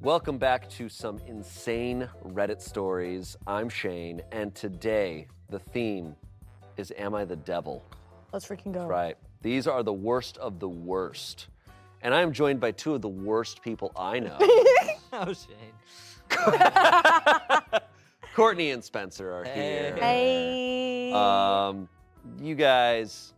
Welcome back to some insane Reddit stories. I'm Shane, and today the theme is Am I the Devil? Let's freaking go. Right. These are the worst of the worst. And I am joined by two of the worst people I know. Oh, Shane. Courtney and Spencer are here. Hey. Um, you guys,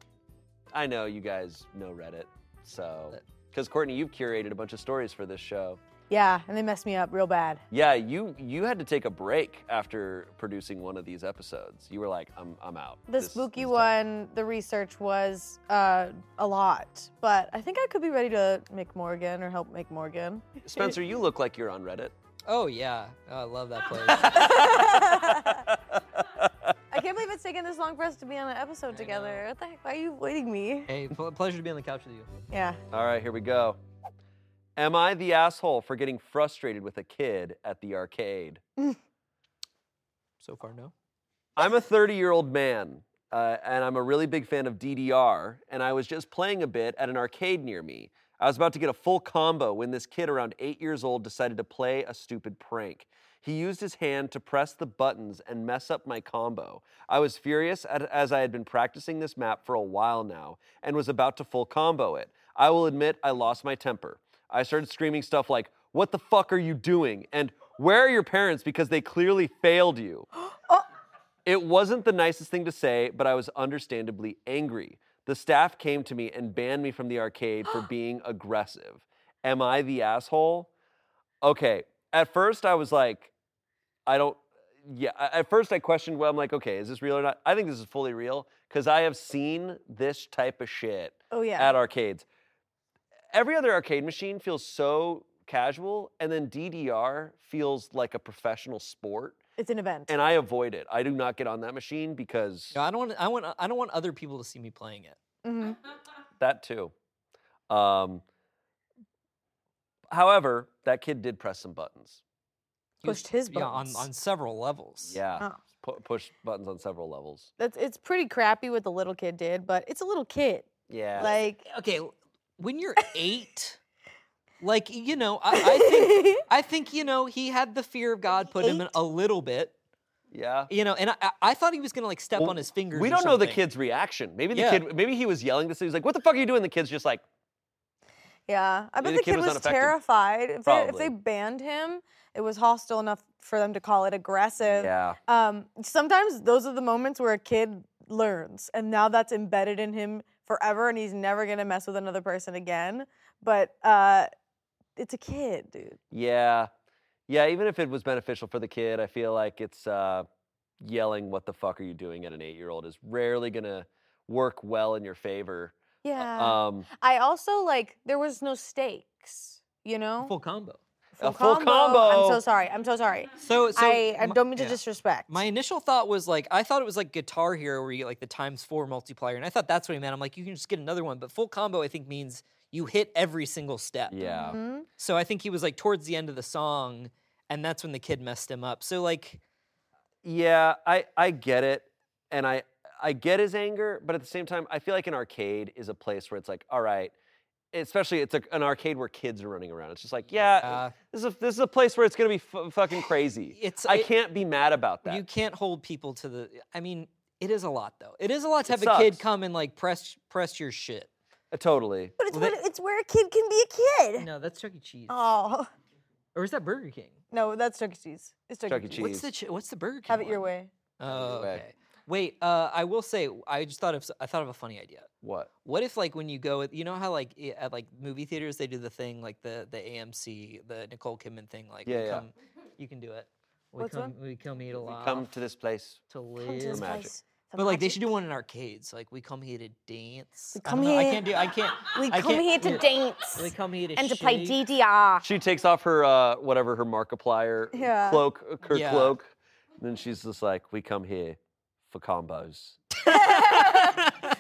I know you guys know Reddit, so because Courtney, you've curated a bunch of stories for this show. Yeah, and they messed me up real bad. Yeah, you you had to take a break after producing one of these episodes. You were like, I'm I'm out. The This- spooky this is one, the research was uh, a lot, but I think I could be ready to make more again or help make more again. Spencer, you look like you're on Reddit. Oh yeah, oh, I love that place. I can't believe it's taken this long for us to be on an episode together. What the heck? Why are you waiting me? hey, pl- pleasure to be on the couch with you. Yeah. All right, here we go. Am I the asshole for getting frustrated with a kid at the arcade? So far, no. I'm a 30 year old man, uh, and I'm a really big fan of DDR, and I was just playing a bit at an arcade near me. I was about to get a full combo when this kid around eight years old decided to play a stupid prank. He used his hand to press the buttons and mess up my combo. I was furious at, as I had been practicing this map for a while now and was about to full combo it. I will admit I lost my temper. I started screaming stuff like, What the fuck are you doing? And where are your parents because they clearly failed you? Oh. It wasn't the nicest thing to say, but I was understandably angry. The staff came to me and banned me from the arcade for being aggressive. Am I the asshole? Okay, at first I was like, I don't, yeah, at first I questioned, well, I'm like, okay, is this real or not? I think this is fully real because I have seen this type of shit Oh, yeah. at arcades. Every other arcade machine feels so casual, and then DDR feels like a professional sport it's an event. and I avoid it. I do not get on that machine because No, I don't want. I want. I don't want other people to see me playing it. Mhm. that too. Um, however, that kid did press some buttons. He was- Pushed his Yeah, on, on several levels. Yeah, Oh. pu- push buttons on several levels. That's it's pretty crappy what the little kid did, but it's a little kid. Yeah, Like Okay, when you're eight, like you know, I, I think I think you know he had the fear of God put him in a little bit. yeah. You know, and I, I- I thought he was gonna like step Well, on his fingers. We don't know the kid's reaction. Maybe the Yeah. kid, maybe he was yelling this. He was like, "What the fuck are you doing?" The kid's just like, Yeah, I bet the the kid kid was was, terrified. If they, if they banned him, it was hostile enough for them to call it aggressive. "Yeah." Um, sometimes those are the moments where a kid learns, and now that's embedded in him forever, and he's never gonna mess with another person again. But uh, it's a kid, dude. Yeah. Yeah, even if it was beneficial for the kid, I feel like it's uh, yelling, what the fuck are you doing at an eight year old is rarely to work well in your favor. Yeah. Um, I also like there was no stakes. You know, full combo. A full combo. I'm so sorry. I'm so sorry. So, so I, I don't mean to yeah. disrespect. My initial thought was like, I thought it was like Guitar Hero where you get like the times four multiplier, and I thought that's what he meant. I'm like, you can just get another one, but full combo I think means you hit every single step. yeah. Mhm. So I think he was like towards the end of the song, and that's when the kid messed him up. So like, Yeah, I, I get it. And I, I get his anger, but at the same time, I feel like an arcade is a place where it's like, all right, especially it's a, an arcade where kids are running around. It's just like, yeah, uh, this, is a, this is a place where it's going to be f- fucking crazy. it's I it- can't be mad about that. You can't hold people to the. I mean, it is a lot though. It is a lot to It have a kid come and like press press your shit. Uh, totally. But it's Well, when, it's where a kid can be a kid. No, that's Chuck E. Cheese. Oh Or is that Burger King? no, that's Chuck E. Cheese. It's Chuck, Chuck E. Cheese. Cheese. What's the what's the Burger King? Have it your way. Oh, okay. Wait, uh, I will say, I just thought of s- I thought of a funny idea. What? What if like when you go, with- you know how like i- at like movie theaters they do the thing like the the AMC the Nicole Kidman thing like we Yeah, yeah. come, you can do it. We What's come one? we come here to laugh Come to this place. to Come to live. this magic. place. The But like they should do one in arcades. Like we come here to dance. We I come don't I here- can't do. I can't. We I come can't- here to yeah. dance We come here to and to play shake. DDR. She takes off her uh, whatever her Markiplier Yeah. cloak, her Yeah. cloak. And then she's just like, "We come here for combos."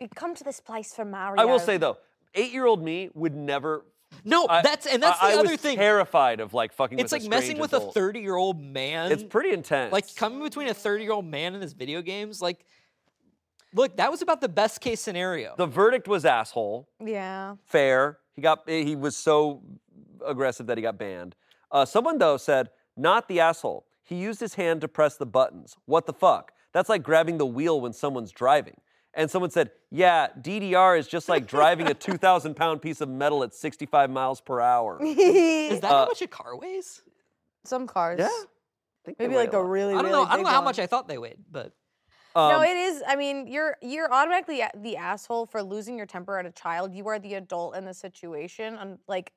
We come to this place for Mario. I will say though, eight-year-old me would never. No, I- that's and that's I, the I other was thing. Terrified of like fucking. It's with like a messing strange with a 30 year old man. It's pretty intense. like coming between a 30 year old man and his video games. Like, look, that was about the best case scenario. the verdict was asshole. Yeah. Fair. He got. He was so aggressive that he got banned. Uh, someone though said, "Not the asshole. He used his hand to press the buttons. What the fuck? That's like grabbing the wheel when someone's driving." And someone said, "Yeah, DDR is just like driving a 2,000 pound piece of metal at 65 miles per hour." Is that Uh, how much a car weighs? Some cars. Yeah. Think Maybe like a lot. really, I don't really know. I don't big know how one. much I thought they weighed, but no, Um, it is. I mean, you're you're automatically a- the asshole for losing your temper at a child. You are the adult in the situation, and like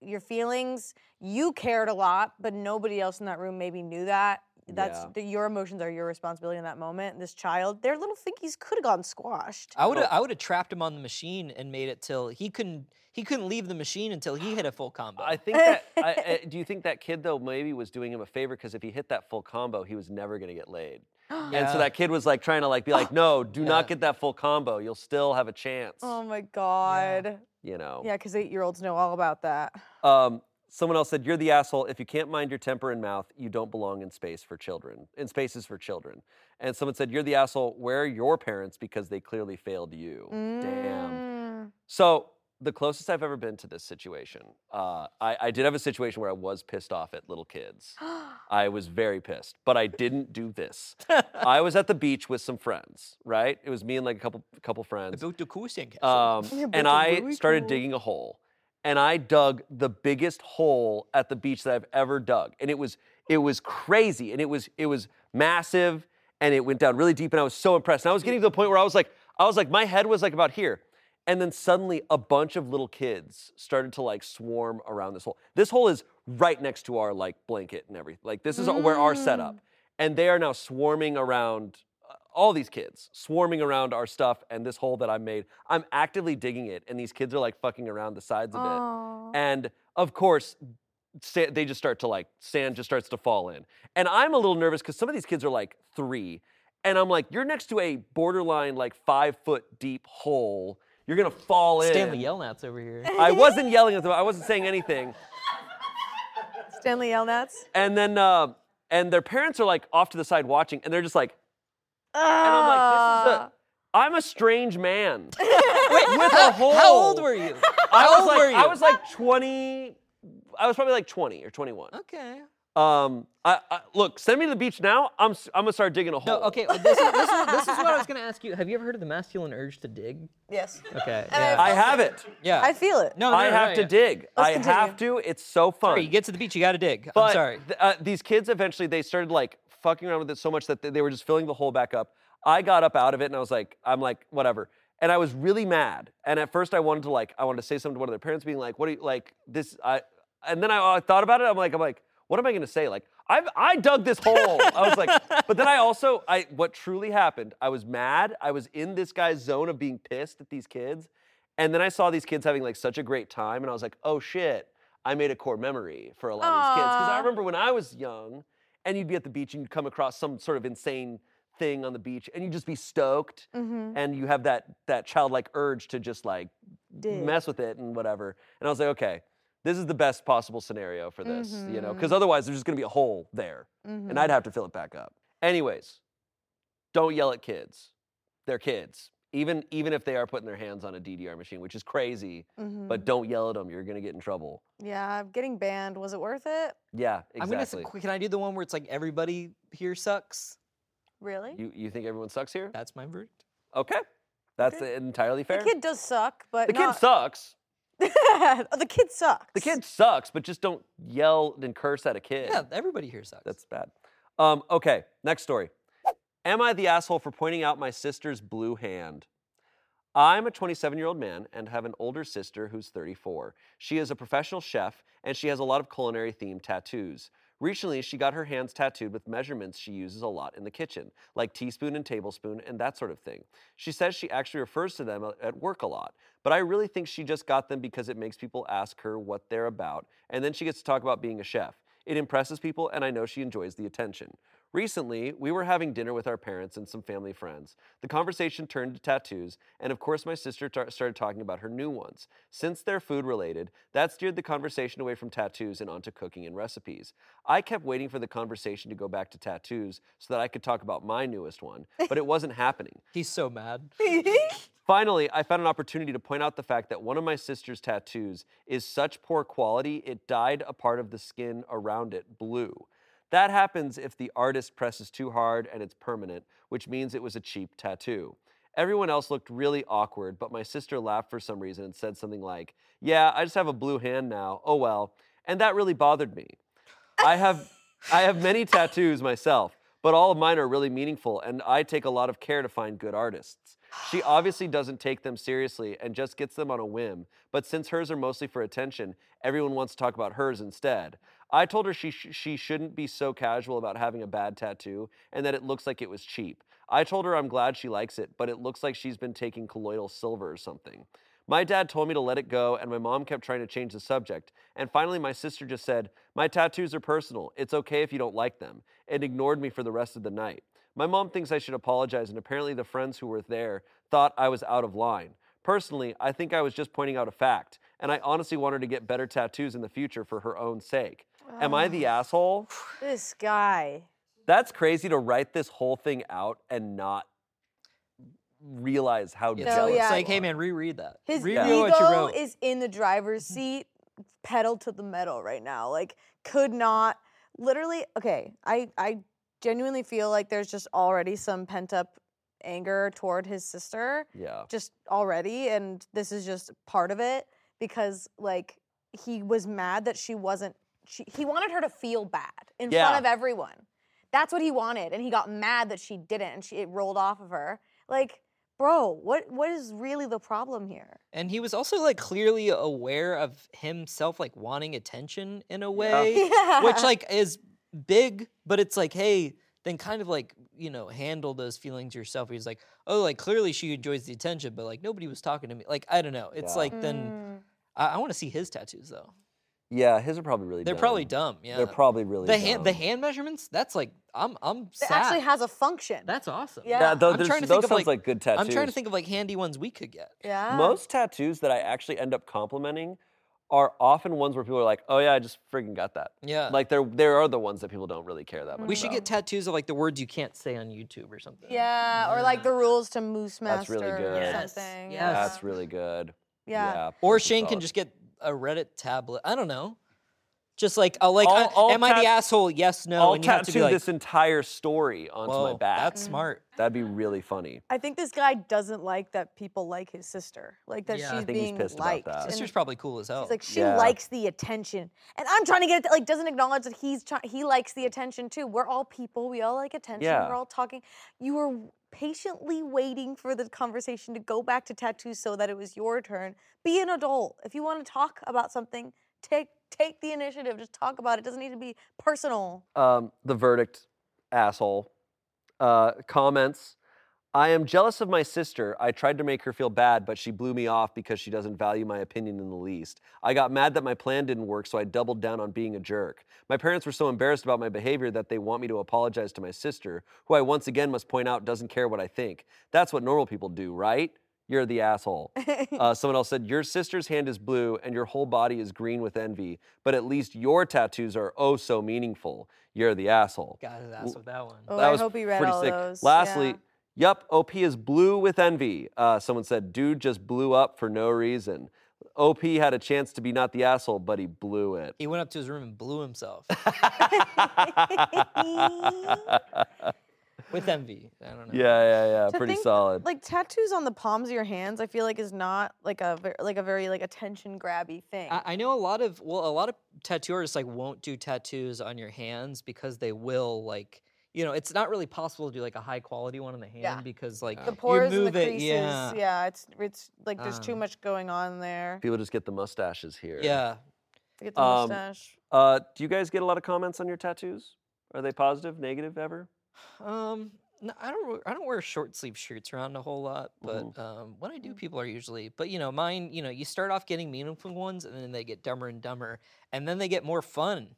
your feelings. You cared a lot, but nobody else in that room maybe knew that. That's Yeah. the, your emotions are your responsibility in that moment. This child, their little thinkies could have gone squashed. I would have Oh. I would have trapped him on the machine and made it till he couldn't he couldn't leave the machine until he hit a full combo. I think that. I, I, do you think that kid though maybe was doing him a favor because if he hit that full combo, he was never gonna get laid. And so that kid was like trying to like be like, no, do Yeah. not get that full combo. You'll still have a chance. Oh my god. You know. Yeah, because eight year olds know all about that. Um, someone else said, "You're the asshole. If you can't mind your temper and mouth, you don't belong in space for children. In spaces for children." And someone said, "You're the asshole. Where are your parents because they clearly failed you?" Damn. Mm. So the closest I've ever been to this situation, uh, I, I did have a situation where I was pissed off at little kids. I was very pissed, but I didn't do this. I was at the beach with some friends. Right? It was me and like a couple couple friends. built the cool sandcastle. Um, Yeah, and I really started cool. digging a hole, and I dug the biggest hole at the beach that I've ever dug, and it was it was crazy, and it was it was massive, and it went down really deep, and I was so impressed. And I was getting to the point where I was like, I was like, my head was like about here, and then suddenly a bunch of little kids started to like swarm around this hole. This hole is right next to our like blanket and everything. Like this is where our setup, and they are now swarming around uh, all these kids swarming around our stuff and this hole that I made. I'm actively digging it, and these kids are like fucking around the sides of it. And of course, sa- they just start to like sand just starts to fall in, and I'm a little nervous because some of these kids are like three, and I'm like, you're next to a borderline like five foot deep hole. You're gonna fall in. Stanley Yelnats over here. I wasn't yelling at them. I wasn't saying anything. Stanley Yelnats. And then, uh, and their parents are like off to the side watching, and they're just like, And I'm like, this is Ah. a. I'm a strange man. Wait, with a how, hole. how old were you? I How was old like, were you? I was like 20. I was probably like 20 or 21. okay. Um, I, I, look, send me to the beach now. I'm s- I'm gonna start digging a hole. No, okay. well, This is, this, is, this is what I was gonna ask you. Have you ever heard of the masculine urge to dig? Yes. Okay. Yeah. I have it. yeah. I feel it. no, no, I no, have no, to yeah. dig. Let's I continue. have to. It's so fun. Sorry, you get to the beach, you got to dig. But I'm sorry. th- uh, these kids eventually they started like fucking around with it so much that they, they were just filling the hole back up. I got up out of it and I was like, I'm like, whatever. And I was really mad. And at first I wanted to like, I wanted to say something to one of their parents, being like, what are you like this? I and then I, I thought about it. I'm like, I'm like, what am I gonna say? Like, I've I dug this hole. I was like, but then I also I what truly happened, I was mad. I was in this guy's zone of being pissed at these kids. And then I saw these kids having like such a great time, and I was like, oh shit, I made a core memory for a lot of these kids. Because I remember when I was young, and you'd be at the beach and you'd come across some sort of insane thing on the beach, and you'd just be stoked, Mm-hmm. and you have that that childlike urge to just like mess with it and whatever. And I was like, okay, this is the best possible scenario for this, you know, because otherwise there's just gonna be a hole there, Mm-hmm. and I'd have to fill it back up. Anyways, don't yell at kids. They're kids. Even even if they are putting their hands on a DDR machine, which is crazy, Mm-hmm. but don't yell at them. You're gonna get in trouble. yeah, getting banned was it worth it? Yeah, I'm gonna. exactly. Can I do the one where it's like everybody here sucks? Really? You you think everyone sucks here? That's my verdict. Okay, that's Okay. entirely fair. The kid does suck, but The kid sucks. Oh, the kid sucks. The kid sucks, but just don't yell and curse at a kid. Yeah, everybody here sucks. That's bad. Um, okay, next story. Am I the asshole for pointing out my sister's blue hand? I'm a 27 year old man and have an older sister who's 34. She is a professional chef and she has a lot of culinary themed tattoos. Recently, she got her hands tattooed with measurements she uses a lot in the kitchen, like teaspoon and tablespoon and that sort of thing. She says she actually refers to them uh, at work a lot, but I really think she just got them because it makes people ask her what they're about, and then she gets to talk about being a chef. It impresses people, and I know she enjoys the attention. Recently, we were having dinner with our parents and some family friends. The conversation turned to tattoos, and of course, my sister tar- started talking about her new ones. Since they're food related, that steered the conversation away from tattoos and onto cooking and recipes. I kept waiting for the conversation to go back to tattoos so that I could talk about my newest one, but it wasn't happening. He's so mad. Finally, I found an opportunity to point out the fact that one of my sister's tattoos is such poor quality it dyed a part of the skin around it blue. That happens if the artist presses too hard and it's permanent, which means it was a cheap tattoo. Everyone else looked really awkward, but my sister laughed for some reason and said something like, Yeah, I just have a blue hand now. Oh well. And that really bothered me. I have I have many tattoos myself, but all of mine are really meaningful and I take a lot of care to find good artists. She obviously doesn't take them seriously and just gets them on a whim, but since hers are mostly for attention, everyone wants to talk about hers instead. I told her she, sh- she shouldn't be so casual about having a bad tattoo and that it looks like it was cheap. I told her I'm glad she likes it, but it looks like she's been taking colloidal silver or something. My dad told me to let it go, and my mom kept trying to change the subject. And finally, my sister just said, My tattoos are personal. It's okay if you don't like them, and ignored me for the rest of the night. My mom thinks I should apologize, and apparently the friends who were there thought I was out of line. Personally, I think I was just pointing out a fact, and I honestly want her to get better tattoos in the future for her own sake. Am I the oh. asshole? This guy. That's crazy to write this whole thing out and not realize how It's, No, jealous yeah. it's like, hey man, reread that. His reread ego what you wrote. is in the driver's seat, pedal to the metal right now. Like, could not literally. Okay, I I genuinely feel like there's just already some pent up anger toward his sister, Yeah. just already, and this is just part of it because like he was mad that she wasn't. She, he wanted her to feel bad in Yeah. front of everyone. That's what he wanted, and he got mad that she didn't, and she it rolled off of her. Like, bro, what what is really the problem here? And he was also like clearly aware of himself like wanting attention in a way, Yeah. which like is big, but it's like, hey, then kind of like, you know, handle those feelings yourself. He's like, oh, like clearly she enjoys the attention, but like nobody was talking to me. Like, I don't know. It's Yeah. like then Mm. I, I want to see his tattoos though. Yeah, his are probably really They're dumb. probably dumb. Yeah. They're probably really the hand the hand measurements, that's like I'm I'm It sad. actually has a function. that's awesome. Yeah. Yeah, though, I'm trying to those think of, sounds like- like, good tattoos. I'm trying to think of like handy ones we could get. yeah. Most tattoos that I actually end up complimenting are often ones where people are like, "Oh yeah, I just friggin' got that." Yeah. Like there, there are the ones that people don't really care that mm. much. we should about. get tattoos of like the words you can't say on YouTube or something. Yeah, or like the rules to Moose Master. That's really good. Yes, something. yes. Yeah. That's really good. Yeah. Or that's Shane can just get a Reddit tablet. I don't know. Just like I'll like, I'll- I- I'll am I the tat- asshole? Yes, no. I'll and you have to tattoo be like, this entire story onto my Whoa, back. That's smart. That'd be really funny. I think this guy doesn't like that people like his sister, like that Yeah. I she's think he's being pissed about liked. that. and Sister's probably cool as hell. He's like she Yeah. likes the attention, and I'm trying to get it. Like doesn't acknowledge that he's trying. He likes the attention too. We're all people. We all like attention. Yeah. We're all talking. You were patiently waiting for the conversation to go back to tattoos so that it was your turn. Be an adult. If you want to talk about something, take take the initiative. Just talk about it. It doesn't need to be personal. Um, the verdict, asshole. Uh, comments. I am jealous of my sister. I tried to make her feel bad, but she blew me off because she doesn't value my opinion in the least. I got mad that my plan didn't work, so I doubled down on being a jerk. My parents were so embarrassed about my behavior that they want me to apologize to my sister, who I once again must point out doesn't care what I think. That's what normal people do, right? You're the asshole. Uh, someone else said, Your sister's hand is blue and your whole body is green with envy, but at least your tattoos are oh so meaningful. You're the asshole. got his ass with that one. Oh, that I was hope he read pretty all sick. those. Lastly, yeah. Yup, OP is blue with envy. Uh, someone said, dude just blew up for no reason. OP had a chance to be not the asshole, but he blew it. He went up to his room and blew himself with envy. I don't know. yeah, yeah, yeah. To Pretty think, solid. Like tattoos on the palms of your hands, I feel like is not like a like a very like attention grabby thing. I, I know a lot of well, a lot of tattoo artists like won't do tattoos on your hands because they will like you know it's not really possible to do like a high quality one on the hand Yeah. because like the you pores and move the it, creases, yeah, yeah. it's it's like there's too Um, much going on there. People just get the mustaches here. yeah. Get the um, mustache. Uh, do you guys get a lot of comments on your tattoos? Are they positive, negative, ever? Um, no, I don't. wear- I don't wear short sleeve shirts around a whole lot, but Mhm. um, when I Mm. do, people are usually. But you know, mine. You know, you start off getting meaningful ones, and then they get dumber and dumber, and then they get more fun.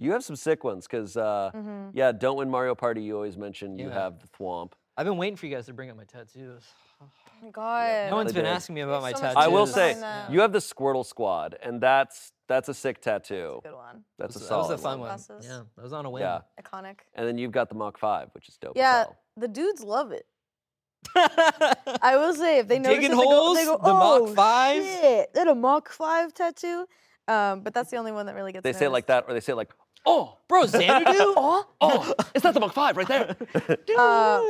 You have some sick ones, because uh, Mhm. yeah, don't win Mario Party. You always mention you Yeah. have the thwomp. I've been waiting for you guys to bring up my tattoos. Oh my god. No one's I been did. asking me about my so tattoos. I will say, Behind that. you have the Squirtle Squad, and that's that's a sick tattoo. Good one. That's a that was solid a fun one. one. Yeah, that was on a whim. Yeah, Iconic. and then you've got the Mach Five, which is dope. Yeah, As hell. the dudes love it. I will say if they notice Digging it, they go, they holes? go, The Mach oh, 5?" Shit, that a Mach Five tattoo. Um, but that's the only one that really gets. They say it like that, or they say it like, "Oh, Bro, Xanadu? Oh, oh, it's not the Mach Five right there?" uh,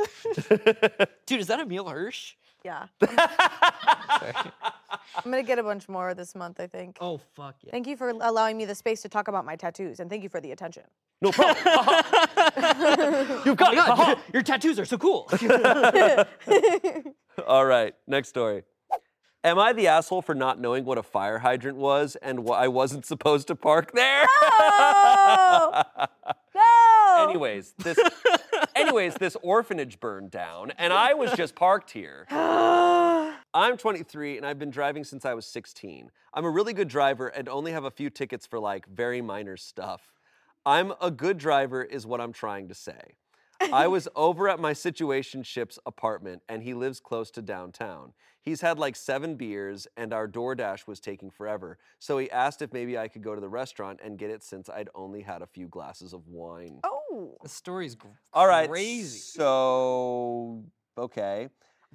Dude, is that Emile Hirsch? yeah. I'm gonna get a bunch more this month. I think. Oh, fuck yeah. Thank you for allowing me the space to talk about my tattoos, and thank you for the attention. no problem. You've Oh got my it. God, your, your tattoos are so cool. All right, next story. Am I the asshole for not knowing what a fire hydrant was and why I wasn't supposed to park there? No! no. anyways, this anyways, this orphanage burned down and I was just parked here. I'm 23 and I've been driving since I was 16. I'm a really good driver and only have a few tickets for like very minor stuff. I'm a good driver is what I'm trying to say. I was over at my situationship's apartment and he lives close to downtown. He's had like seven beers and our DoorDash was taking forever. So he asked if maybe I could go to the restaurant and get it since I'd only had a few glasses of wine. oh. the story's gr- All right. crazy. So, okay.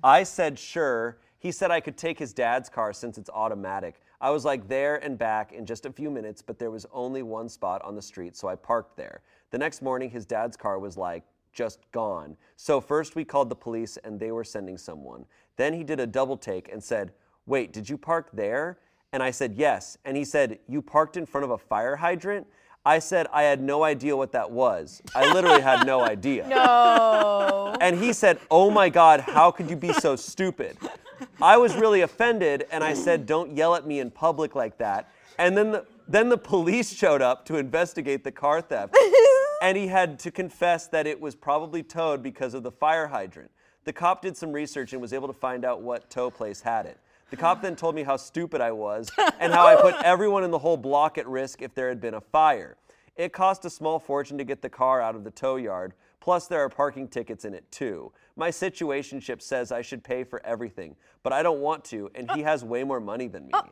I said sure. He said I could take his dad's car since it's automatic. I was like there and back in just a few minutes, but there was only one spot on the street, so I parked there. The next morning, his dad's car was like just gone. So, first we called the police and they were sending someone. Then he did a double take and said, Wait, did you park there? And I said, Yes. And he said, You parked in front of a fire hydrant? I said, I had no idea what that was. I literally had no idea. No. And he said, Oh my God, how could you be so stupid? I was really offended and I said, Don't yell at me in public like that. And then the, then the police showed up to investigate the car theft. And he had to confess that it was probably towed because of the fire hydrant. The cop did some research and was able to find out what tow place had it. The cop then told me how stupid I was and how I put everyone in the whole block at risk if there had been a fire. It cost a small fortune to get the car out of the tow yard, plus there are parking tickets in it too. My situationship says I should pay for everything, but I don't want to, and he uh, has way more money than me. Uh.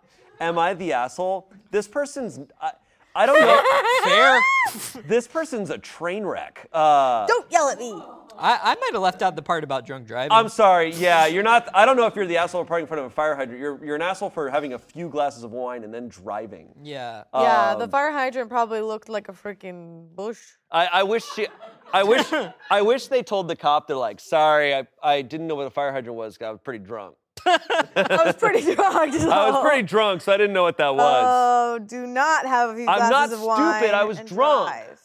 Am I the asshole? This person's. I, I don't know. Fair. this person's a train wreck. Uh, Don't yell at me. I, I might have left out the part about drunk driving. I'm sorry. Yeah, you're not. I don't know if you're the asshole for parking in front of a fire hydrant. You're, you're an asshole for having a few glasses of wine and then driving. yeah. Yeah, the Um, fire hydrant probably looked like a freaking bush. I, I wish she. I wish. I wish they told the cop. They're like, sorry, I, I didn't know what a fire hydrant was. 'cause I was pretty drunk. I was pretty drunk. I was pretty drunk, so I didn't know what that was. Oh, do not have a few I'm glasses not of wine. stupid, I was and drunk. drive.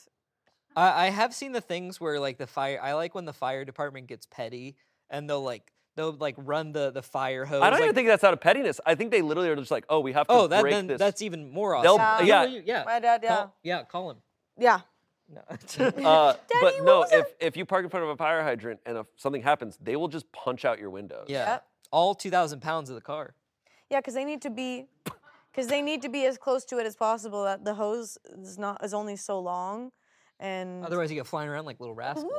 I, I have seen the things where like the fire. I like when the fire department gets petty and they'll like they'll like run the the fire hose. I don't like, even think that's out of pettiness. I think they literally are just like, oh, we have to Oh, that break then this. that's even more They'll- awesome. yeah. No, you- yeah. My dad, yeah. Call, yeah, call him. Yeah. No. Uh, Daddy, but what no, was if, if you park in front of a fire hydrant and if something happens, they will just punch out your windows. yeah. Yep. All two thousand pounds of the car. Yeah, because they need to be, because they need to be as close to it as possible. That the hose is not is only so long, and Otherwise, you get flying around like little rascals.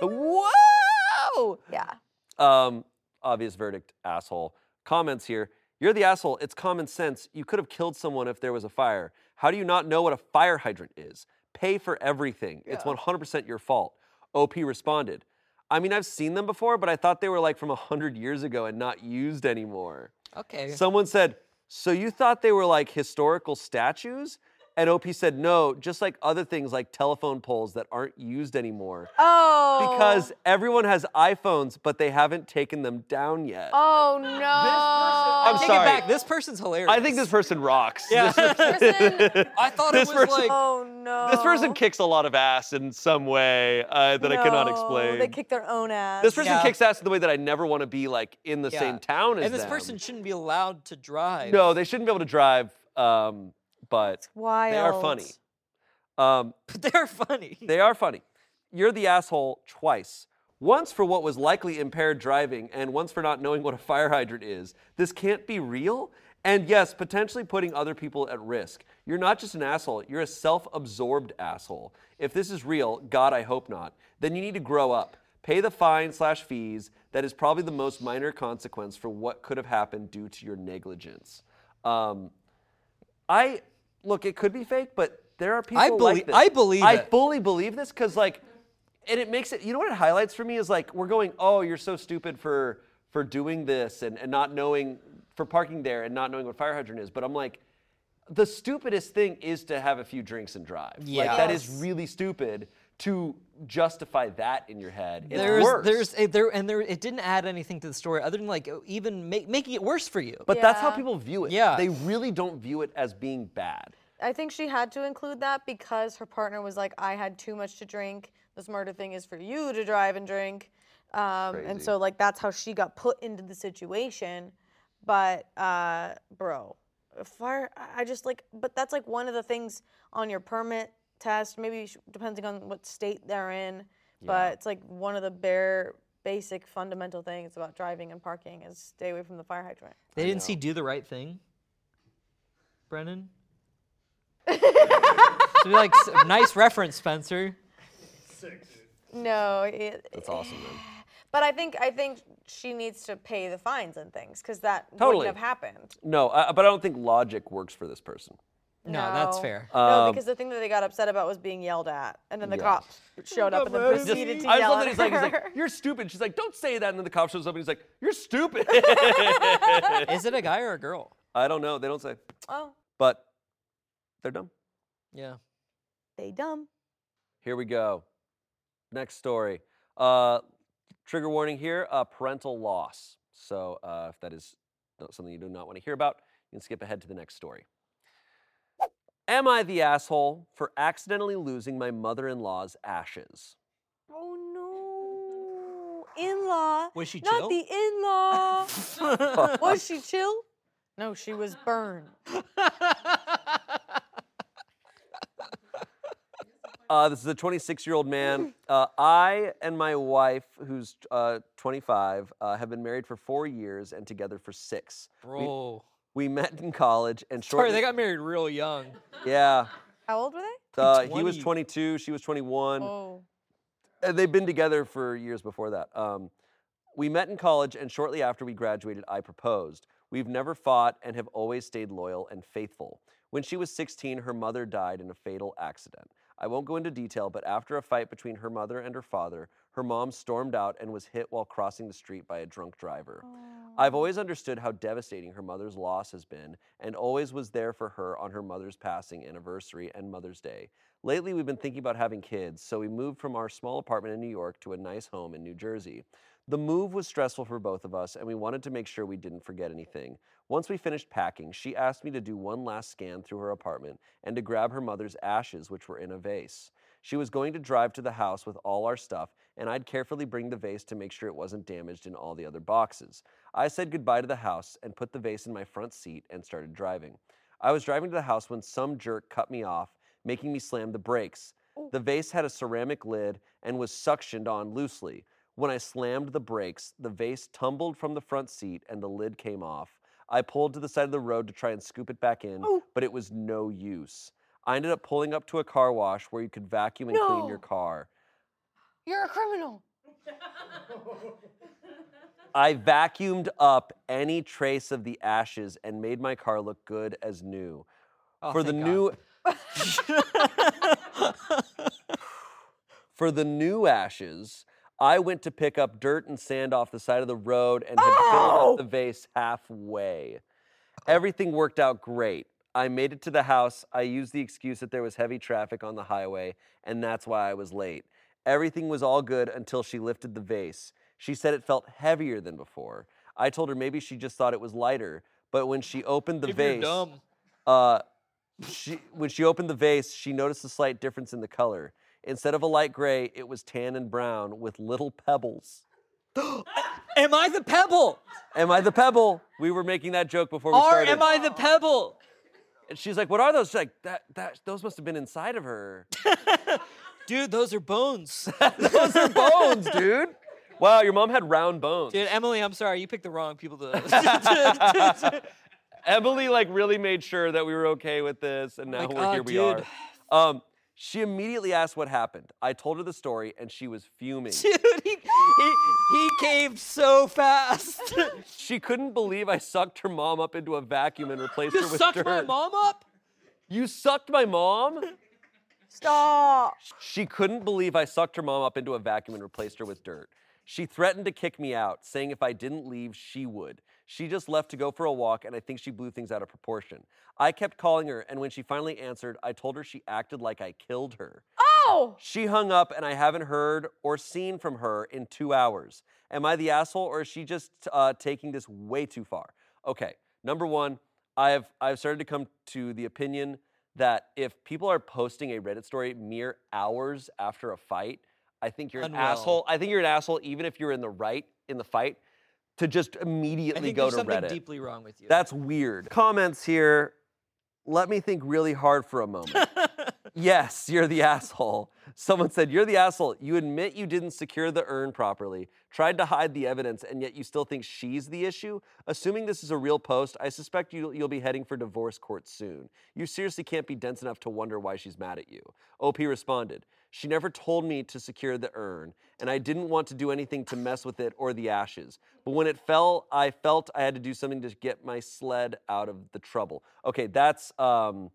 Whoa! yeah. Um, obvious verdict, asshole. Comments here. You're the asshole. It's common sense. You could have killed someone if there was a fire. How do you not know what a fire hydrant is? Pay for everything. It's 100% your fault. OP responded. I mean, I've seen them before, but I thought they were like from 100 years ago and not used anymore. Okay. Someone said, So you thought they were like historical statues? And OP said, No, just like other things like telephone poles that aren't used anymore. Oh. Because everyone has iPhones, but they haven't taken them down yet. Oh no. I'm Take sorry. it back. This person's hilarious. I think this person rocks. Yeah. This, person. I thought This it was person- like. Oh no. this person kicks a lot of ass in some way uh, that I cannot No, explain. They kick their own ass. this person Yeah. kicks ass in the way that I never want to be like in the Yeah. same town as and this them. person shouldn't be allowed to drive. No, they shouldn't be able to drive, um, but they are funny. Um, But they're funny. They are funny. You're the asshole twice. Once for what was likely impaired driving, and once for not knowing what a fire hydrant is. This can't be real. And yes, potentially putting other people at risk. You're not just an asshole, you're a self absorbed asshole. If this is real, God, I hope not, then you need to grow up. Pay the fine slash fees. That is probably the most minor consequence for what could have happened due to your negligence. Um, I look, it could be fake, but there are people I like believe- this. I believe I it. fully believe this because like, and it makes it. You know what it highlights for me is like we're going, oh, you're so stupid for for doing this and, and not knowing for parking there and not knowing what fire hydrant is. But I'm like, the stupidest thing is to have a few drinks and drive. Like Yeah. that is really stupid to justify that in your head. It's there's worse. there's a, there and there it didn't add anything to the story other than like even make, making it worse for you. but that's how people view it. Yeah. They really don't view it as being bad. I think she had to include that because her partner was like, I had too much to drink. The smarter thing is for you to drive and drink. Um, and so, like, that's how she got put into the situation. But, uh, bro, fire, I I just like, but that's like one of the things on your permit test, maybe depending on what state they're in. But it's like one of the bare, basic, fundamental things about driving and parking is stay away from the fire hydrant. they didn't see do the right thing. Brennan. so be like nice reference, Spencer. No, it, That's awesome, man. But I think I think she needs to pay the fines and things because that Totally. wouldn't have happened. No, I, but I don't think logic works for this person. No, that's fair. no, Um, because the thing that they got upset about was being yelled at, and then the Yeah. cops showed up and then Just- proceeded to I just yell love at that he's like, he's like, her. you're stupid. She's like, don't say that. And then the cop shows up and he's like, you're stupid. Is it a guy or a girl? I don't know. They don't say. oh, But they're dumb. Yeah. they dumb. Here we go. Next story. Uh, trigger warning here uh, parental loss. So uh, if that is not something you do not want to hear about, you can skip ahead to the next story. Am I the asshole for accidentally losing my mother in law's ashes? Oh no, in-law. Was she chill? Not the in-law. was she chill? No, she was burned. Uh, this is a 26 year old man. Uh, I and my wife, who's uh, 25, uh, have been married for four years and together for six. Bro. We met in college and Sorry, shortly. they got married real young. yeah. How old were they? Uh, he was 22, she was 21. Oh, And they've been together for years before that. Um, we met in college, and shortly after we graduated, I proposed. We've never fought and have always stayed loyal and faithful. When she was 16, her mother died in a fatal accident. I won't go into detail, but after a fight between her mother and her father, her mom stormed out and was hit while crossing the street by a drunk driver. I've always understood how devastating her mother's loss has been and always was there for her on her mother's passing anniversary and Mother's Day. Lately, we've been thinking about having kids, so we moved from our small apartment in New York to a nice home in New Jersey. The move was stressful for both of us, and we wanted to make sure we didn't forget anything. Once we finished packing, she asked me to do one last scan through her apartment and to grab her mother's ashes, which were in a vase. She was going to drive to the house with all our stuff, and I'd carefully bring the vase to make sure it wasn't damaged in all the other boxes. I said goodbye to the house and put the vase in my front seat and started driving. I was driving to the house when some jerk cut me off, making me slam the brakes. The vase had a ceramic lid and was suctioned on loosely. When I slammed the brakes, the vase tumbled from the front seat and the lid came off. I pulled to the side of the road to try and scoop it back in, but it was no use. I ended up pulling up to a car wash where you could vacuum and clean your car. You're a criminal. I vacuumed up any trace of the ashes and made my car look good as new. Oh, for the thank new For the new ashes, I went to pick up dirt and sand off the side of the road and had filled Oh! up the vase halfway. Everything worked out great. I made it to the house. I used the excuse that there was heavy traffic on the highway, and that's why I was late. Everything was all good until she lifted the vase. She said it felt heavier than before. I told her maybe she just thought it was lighter, but when she opened the If vase, you're dumb. uh, she, when she opened the vase, she noticed a slight difference in the color. Instead of a light gray, it was tan and brown with little pebbles. Am I the pebble? Am I the pebble? We were making that joke before we Or started. am I the pebble? And she's like, "What are those?" She's like, "That, that, those must have been inside of her. Dude, those are bones. those are bones, dude. Wow, your mom had round bones. Dude, Emily, I'm sorry, you picked the wrong people to. Emily like really made sure that we were okay with this, and now Like, we're "Oh, here. We dude." are. Um, she immediately asked what happened. I told her the story, and she was fuming. Dude, he, he, he caved so fast. she couldn't believe I sucked her mom up into a vacuum and replaced you her with sucked dirt. my mom up? You sucked my mom? Stop. She couldn't believe I sucked her mom up into a vacuum and replaced her with dirt. She threatened to kick me out, saying if I didn't leave, she would. She just left to go for a walk, and I think she blew things out of proportion. I kept calling her, and when she finally answered, I told her she acted like I killed her. Oh. She hung up, and I haven't heard or seen from her in two hours. Am I the asshole, or is she just uh, taking this way too far? Okay, number one, I've I've started to come to the opinion that if people are posting a Reddit story mere hours after a fight, I think you're an asshole. I think you're an asshole, even if you're in the right in the fight, to just immediately go to something Reddit. deeply wrong with you. That's weird. Comments here. Let me think really hard for a moment. Yes, you're the asshole. Someone said, You're the asshole. You admit you didn't secure the urn properly, tried to hide the evidence, and yet you still think she's the issue? Assuming this is a real post, I suspect you'll, you'll be heading for divorce court soon. You seriously can't be dense enough to wonder why she's mad at you. OP responded, She never told me to secure the urn, and I didn't want to do anything to mess with it or the ashes. But when it fell, I felt I had to do something to get my sled out of the trouble. Okay, that's. Um,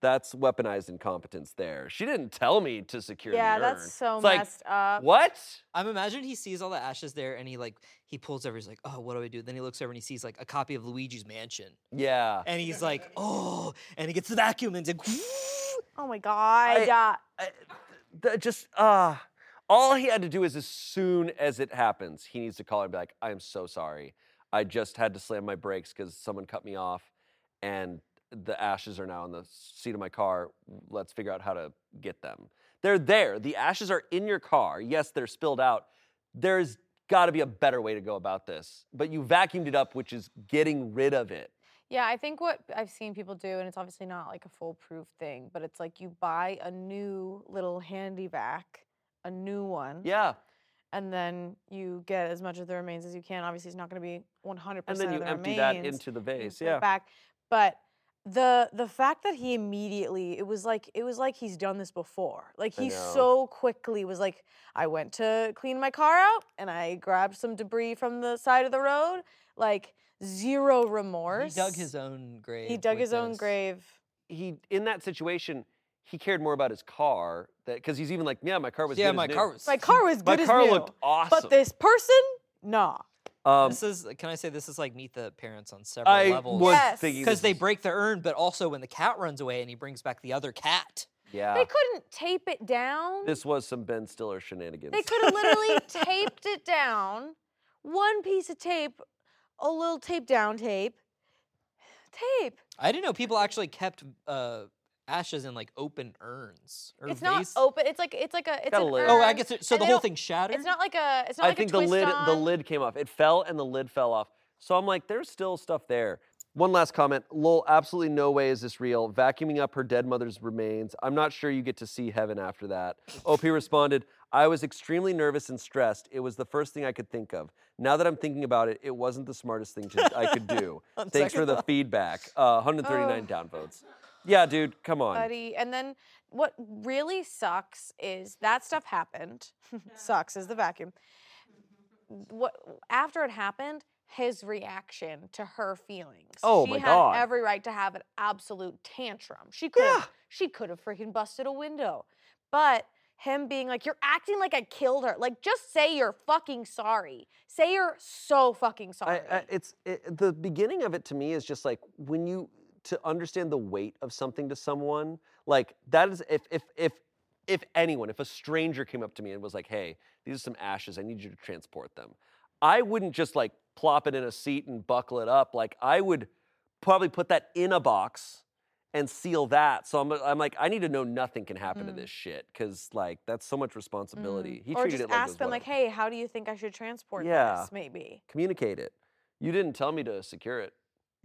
that's weaponized incompetence there. She didn't tell me to secure Yeah, the urn. Yeah, that's so It's like, messed up. What? I'm imagining he sees all the ashes there and he like he pulls over. He's like, oh, what do I do? Then he looks over and he sees like a copy of Luigi's Mansion, Yeah. and he's like, oh, and he gets the vacuum and he's like, Oh my god. I- Th- just uh all he had to do is as soon as it happens, he needs to call her and be like, I am so sorry. I just had to slam my brakes because someone cut me off and the ashes are now in the seat of my car. Let's figure out how to get them. They're there. The ashes are in your car. Yes, they're spilled out. There's got to be a better way to go about this. But you vacuumed it up, which is getting rid of it. Yeah, I think what I've seen people do, and it's obviously not like a foolproof thing, but it's like you buy a new little handy vac, a new one, Yeah. and then you get as much of the remains as you can. Obviously, it's not going to be 100% And then you the empty that into the vase. Yeah. back. But the the fact that he immediately it was like it was like he's done this before. Like I he know. so quickly was like, I went to clean my car out and I grabbed some debris from the side of the road. Like zero remorse he dug his own grave. He dug with his own grave. he in that situation he cared more about his car that because he's even like yeah my car was Yeah, good as my new." car was. My car was my as car new. looked awesome But this person, nah. Um, This is. Can I say this is like meet the parents on several I levels? was Yes. thinking because this they is- break the urn, but also when the cat runs away and he brings back the other cat. yeah They couldn't tape it down. this was some Ben Stiller shenanigans They could have literally taped it down. One piece of tape, a little tape down tape. Tape. I didn't know people actually kept uh, ashes in like open urns or It's not open. It's like it's like a it's got a an lid. Oh, I guess it, so. and The they whole don't- thing shattered. It's not like a it's not I like think a the twist lid the on. lid came off it fell and the lid fell off so I'm like there's still stuff there one last comment lol absolutely no way is this real vacuuming up her dead mother's remains I'm not sure you get to see heaven after that OP responded I was extremely nervous and stressed it was the first thing I could think of now that I'm thinking about it it wasn't the smartest thing to, I could do thanks for the thought. feedback uh, 139 downvotes yeah dude come on buddy. And then what really sucks is that stuff happened. sucks is the vacuum. What after it happened, his reaction to her feelings. Oh she my had God. every right to have an absolute tantrum. She could have Yeah. she could have freaking busted a window. But him being like, you're acting like I killed her. Like, just say you're fucking sorry. Say you're so fucking sorry. I, I, it's it, the beginning of it to me is just like when you to understand the weight of something to someone like that is if if if if anyone if a stranger came up to me and was like hey these are some ashes i need you to transport them i wouldn't just like plop it in a seat and buckle it up like i would probably put that in a box and seal that so i'm, I'm like i need to know nothing can happen to Mm. this shit because like that's so much responsibility he or treated just it like ask them, like, hey, how do you think I should transport Yeah. this? Maybe. communicate it you didn't tell me to secure it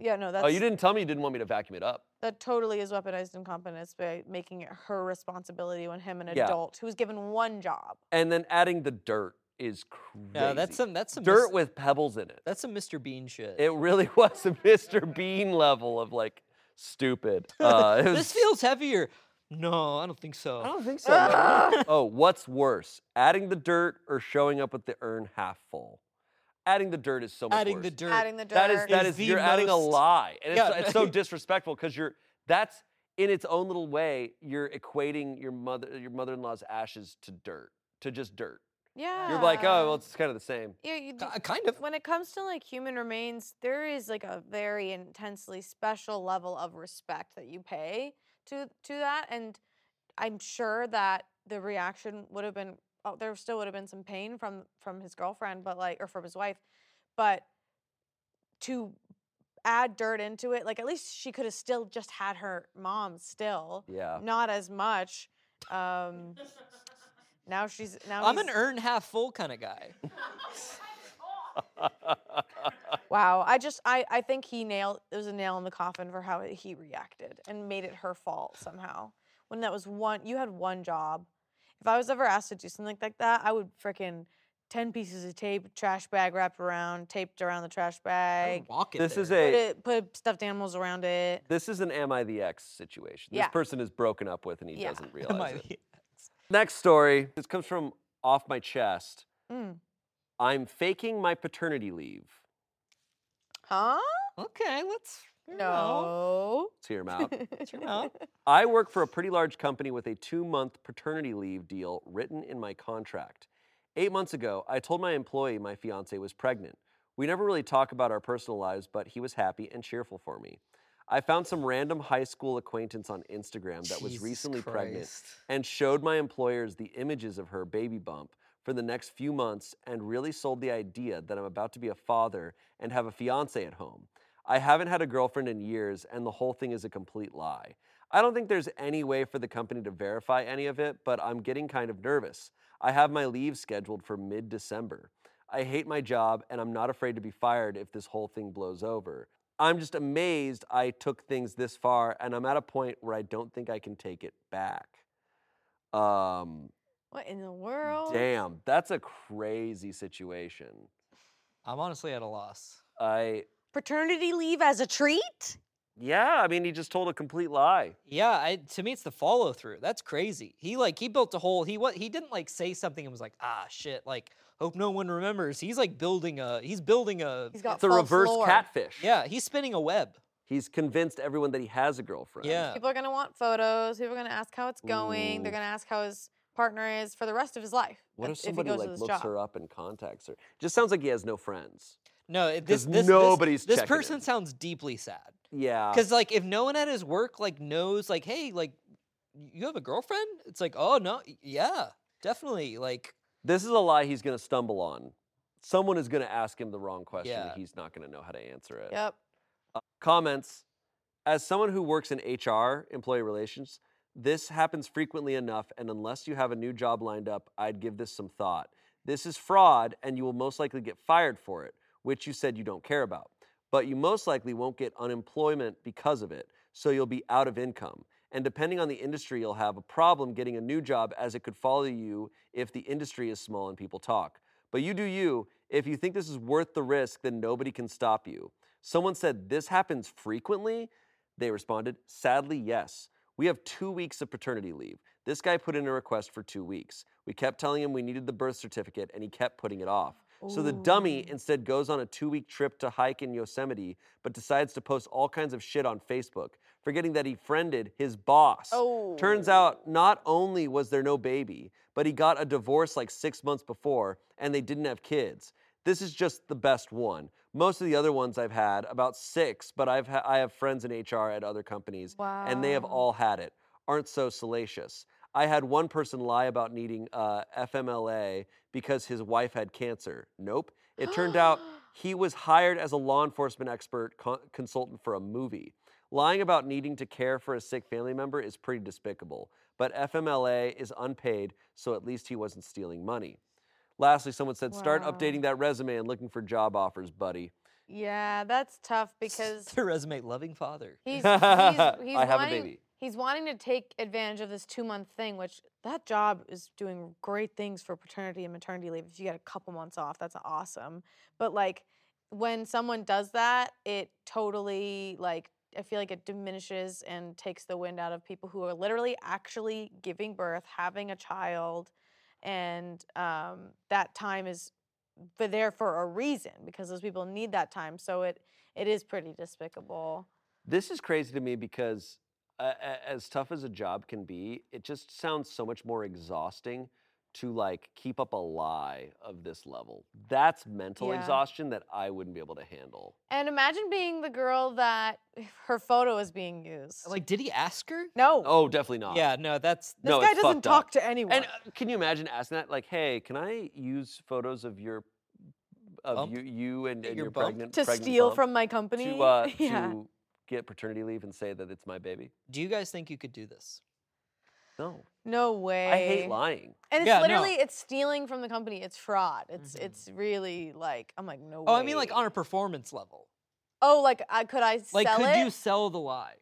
Yeah, no, that's oh, you didn't tell me you didn't want me to vacuum it up. that totally is weaponized incompetence by making it her responsibility when him, an Yeah. adult who was given one job. And then adding the dirt is crazy. Yeah, that's some that's some dirt Mis- with pebbles in it. that's some Mr. Bean shit. It really was a Mr. Bean level of like stupid. Uh, it this feels heavier. No, I don't think so. I don't think so. oh, what's worse, adding the dirt or showing up with the urn half full? Adding the dirt is so much Adding worse. the dirt. Adding the dirt. That is that is is you're adding a most- lie, and it's, Yeah. it's so disrespectful because you're that's in its own little way you're equating your mother your mother-in-law's ashes to dirt to just dirt. yeah. You're like, oh, well, it's kind of the same. Yeah, you do, Ki- kind of. when it comes to like human remains, there is like a very intensely special level of respect that you pay to to that, and I'm sure that the reaction would have been oh, there still would have been some pain from from his girlfriend, but like or from his wife, but to add dirt into it, like at least she could have still just had her mom still, Yeah. not as much. Um, now she's now I'm an urn half full kind of guy. Wow, I just I I think he nailed it was a nail in the coffin for how he reacted and made it her fault somehow. When that was one you had one job. If I was ever asked to do something like that, I would frickin' 10 pieces of tape, trash bag wrapped around, taped around the trash I bag. would walk it This is there. Put, a it, put stuffed animals around it. this is an am I the X situation. This Yeah. person is broken up with and he Yeah. doesn't Am realize I it. the- Next story. This comes from off my chest. Mm. I'm faking my paternity leave. Huh? Okay, let's. You know, No. Let's hear him out. let's out. I work for a pretty large company with a two month paternity leave deal written in my contract. Eight months ago, I told my employee my fiance was pregnant. We never really talk about our personal lives, but he was happy and cheerful for me. I found some random high school acquaintance on Instagram that was Jesus recently pregnant and showed my employers the images of her baby bump for the next few months and really sold the idea that I'm about to be a father and have a fiance at home. I haven't had a girlfriend in years, and the whole thing is a complete lie. I don't think there's any way for the company to verify any of it, but I'm getting kind of nervous. I have my leave scheduled for mid December. I hate my job, and I'm not afraid to be fired if this whole thing blows over. I'm just amazed I took things this far, and I'm at a point where I don't think I can take it back. Um, What in the world? damn, that's a crazy situation. I'm honestly at a loss. I, Paternity leave as a treat? yeah, I mean, he just told a complete lie. Yeah, I, to me it's the follow through. That's crazy. He like he built a whole. He what he didn't like say something and was like ah shit like hope no one remembers. He's like building a. He's building a. He's got It's a false reverse lore. catfish. Yeah, he's spinning a web. He's convinced everyone that he has a girlfriend. Yeah. People are gonna want photos. People are gonna ask how it's going. They're gonna ask how his partner is for the rest of his life. What if, if if he somebody goes like looks job. her up and contacts her? Just sounds like he has no friends. No, 'Cause this this nobody's this, this person in. sounds deeply sad. Yeah. Because like if no one at his work like knows like hey like you have a girlfriend, it's like oh no yeah definitely like This is a lie he's going to stumble on. Someone is going to ask him the wrong question Yeah. and he's not going to know how to answer it. Yep. Uh, comments As someone who works in HR, employee relations, this happens frequently enough, and unless you have a new job lined up, I'd give this some thought. This is fraud, and you will most likely get fired for it, which you said you don't care about. But you most likely won't get unemployment because of it, so you'll be out of income. And depending on the industry, you'll have a problem getting a new job as it could follow you if the industry is small and people talk. But you do you. If you think this is worth the risk, then nobody can stop you. Someone said, This happens frequently? They responded, Sadly, yes. We have two weeks of paternity leave. This guy put in a request for two weeks. We kept telling him we needed the birth certificate, and he kept putting it off. So the dummy instead goes on a two week trip to hike in Yosemite, but decides to post all kinds of shit on Facebook, forgetting that he friended his boss. Oh. Turns out not only was there no baby, but he got a divorce like six months before, and they didn't have kids. This is just the best one. Most of the other ones I've had, about six, but I've ha- I have friends in HR at other companies, and they have all had it. Aren't so salacious. I had one person lie about needing uh, FMLA because his wife had cancer. Nope. It turned out he was hired as a law enforcement expert co- consultant for a movie. Lying about needing to care for a sick family member is pretty despicable, but FMLA is unpaid, so at least he wasn't stealing money. Lastly, someone said, start Wow. updating that resume and looking for job offers, buddy. Yeah, that's tough because the resume loving father. he's he's, he's I have a wanting, baby. He's wanting to take advantage of this two month thing, which that job is doing great things for paternity and maternity leave. If you get a couple months off, that's awesome. But like when someone does that, it totally like I feel like it diminishes and takes the wind out of people who are literally actually giving birth, having a child, and um, that time is there for a reason because those people need that time. So it it is pretty despicable. This is crazy to me because, uh, as tough as a job can be, it just sounds so much more exhausting to like keep up a lie of this level. That's mental Yeah. exhaustion that I wouldn't be able to handle. And imagine being the girl that her photo is being used. Like, did he ask her? no, Oh, definitely not. Yeah, no, that's this no, guy doesn't talk up. to anyone. And uh, can you imagine asking that? Like, hey, can I use photos of your of Bump? you you and, and Your your pregnant to pregnant steal bump from my company. to uh, yeah. to get paternity leave and say that it's my baby? Do you guys think you could do this? No, No way. I hate lying. And it's Yeah, no. literally it's stealing from the company. It's fraud. It's Mm-hmm. Mhm. it's really like I'm like no. Oh, I mean, like on a performance level. Oh, like I could I Like, sell could it? you sell the lie?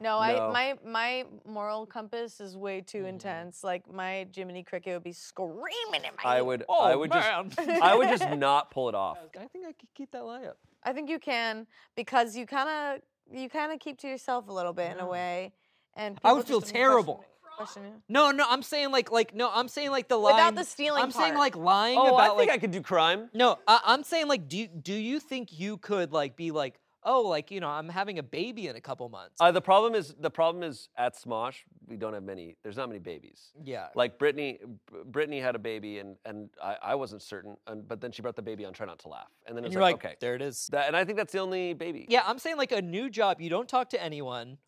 No, No. I my my moral compass is way too Mhm. intense. Like my Jiminy Cricket would be screaming in my I would Oh, I would just I would just not pull it off. I think I could keep that lie up. I think you can because you kind of you kind of keep to yourself a little bit in a way, and I would feel just question- terrible. Question. No, no, I'm saying like, like, no, I'm saying like the line. Without the stealing I'm saying part. like lying Oh, about I think like. I could do crime. No, I, I'm saying like, do you- do you think you could like be like, oh, like you know, I'm having a baby in a couple months. Uh, the problem is the problem is at Smosh we don't have many. There's not many babies. yeah. Like Brittany, Brittany had a baby and and I, I wasn't certain, and, but then she brought the baby on Try Not to Laugh, and then it And was you're like, like, okay, there it is. that, and I think that's the only baby. Yeah, I'm saying like a new job. You don't talk to anyone.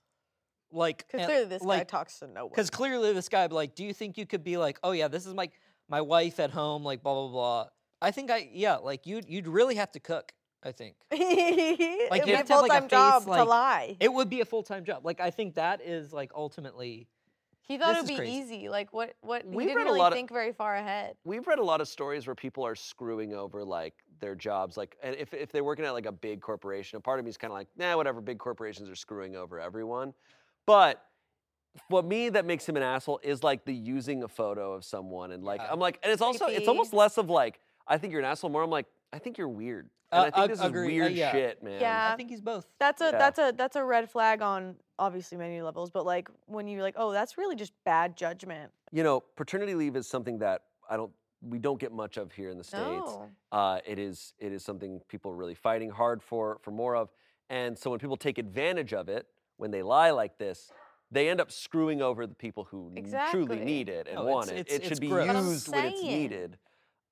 Like, Because and- clearly this guy like, talks to no one. Because clearly this guy, like, do you think you could be like, oh yeah, this is my my wife at home, like blah blah blah. I think I yeah, like you'd you'd really have to cook. I think like Like, it you a have to have, like, a full-time job face, to lie. it would be a full time job. Like I think that is like ultimately. He thought it would be crazy. easy. Like what? What? We've he didn't read a really lot of- think very far ahead. We've read a lot of stories where people are screwing over like their jobs, like and if if they're working at like a big corporation, a part of me is kind of like, nah, whatever. Big corporations are screwing over everyone, but. What me that makes him an asshole is like the using a photo of someone and like Yeah. I'm like and it's also it's almost less of like I think you're an asshole more I'm like I think you're weird and Uh, I think ag- this agree, uh, is weird yeah. shit man Yeah. I think he's both. That's a Yeah. that's a that's a red flag on obviously many levels, but like when you're like, oh, that's really just bad judgment. you know paternity leave is something that I don't we don't get much of here in the states No. Uh, it is it is something people are really fighting hard for for more of. And so when people take advantage of it, when they lie like this, they end up screwing over the people who n- truly need it and No, want it's- it. it's- it should be gross. Used when it's needed.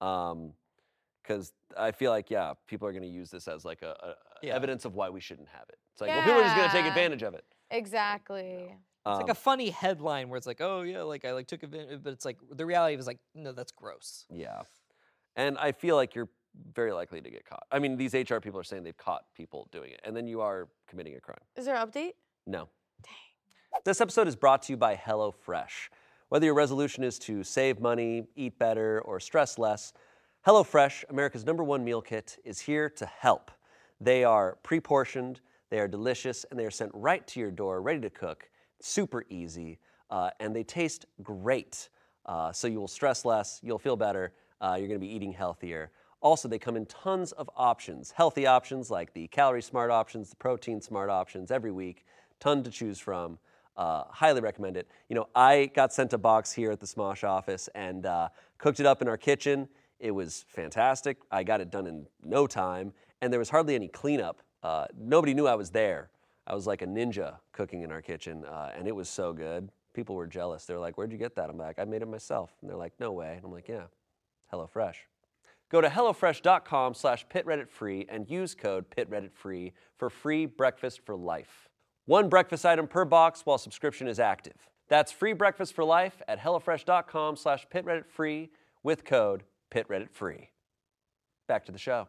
Um, because I feel like yeah, people are going to use this as like a, a- a Yeah. evidence of why we shouldn't have it. It's like well, people are just going to take advantage of it. Exactly. It's like Um, a funny headline where it's like, oh yeah, like I like took advantage, but it's like the reality is like, no, that's gross. yeah, and I feel like you're very likely to get caught. I mean, these HR people are saying they've caught people doing it, and then you are committing a crime. Is there an update? No. Dang. This episode is brought to you by HelloFresh. Whether your resolution is to save money, eat better, or stress less, HelloFresh, America's number one meal kit, is here to help. They are pre portioned, they are delicious, and they are sent right to your door, ready to cook. Super easy, uh, and they taste great. Uh, so you will stress less, you'll feel better, uh, you're gonna be eating healthier. Also, they come in tons of options healthy options like the calorie smart options, the protein smart options every week, ton to choose from. Uh, highly recommend it. You know, I got sent a box here at the Smosh office and uh, cooked it up in our kitchen. It was fantastic. I got it done in no time, and there was hardly any cleanup. Uh, nobody knew I was there. I was like a ninja cooking in our kitchen, uh, and it was so good. People were jealous. They're like, "Where'd you get that?" I'm like, "I made it myself." And they're like, "No way." And I'm like, "Yeah, HelloFresh." Go to HelloFresh.com slash PitRedditFree and use code PitRedditFree for free breakfast for life. One breakfast item per box while subscription is active. That's free breakfast for life at HelloFresh.com slash PitRedditFree with code PitRedditFree. Back to the show.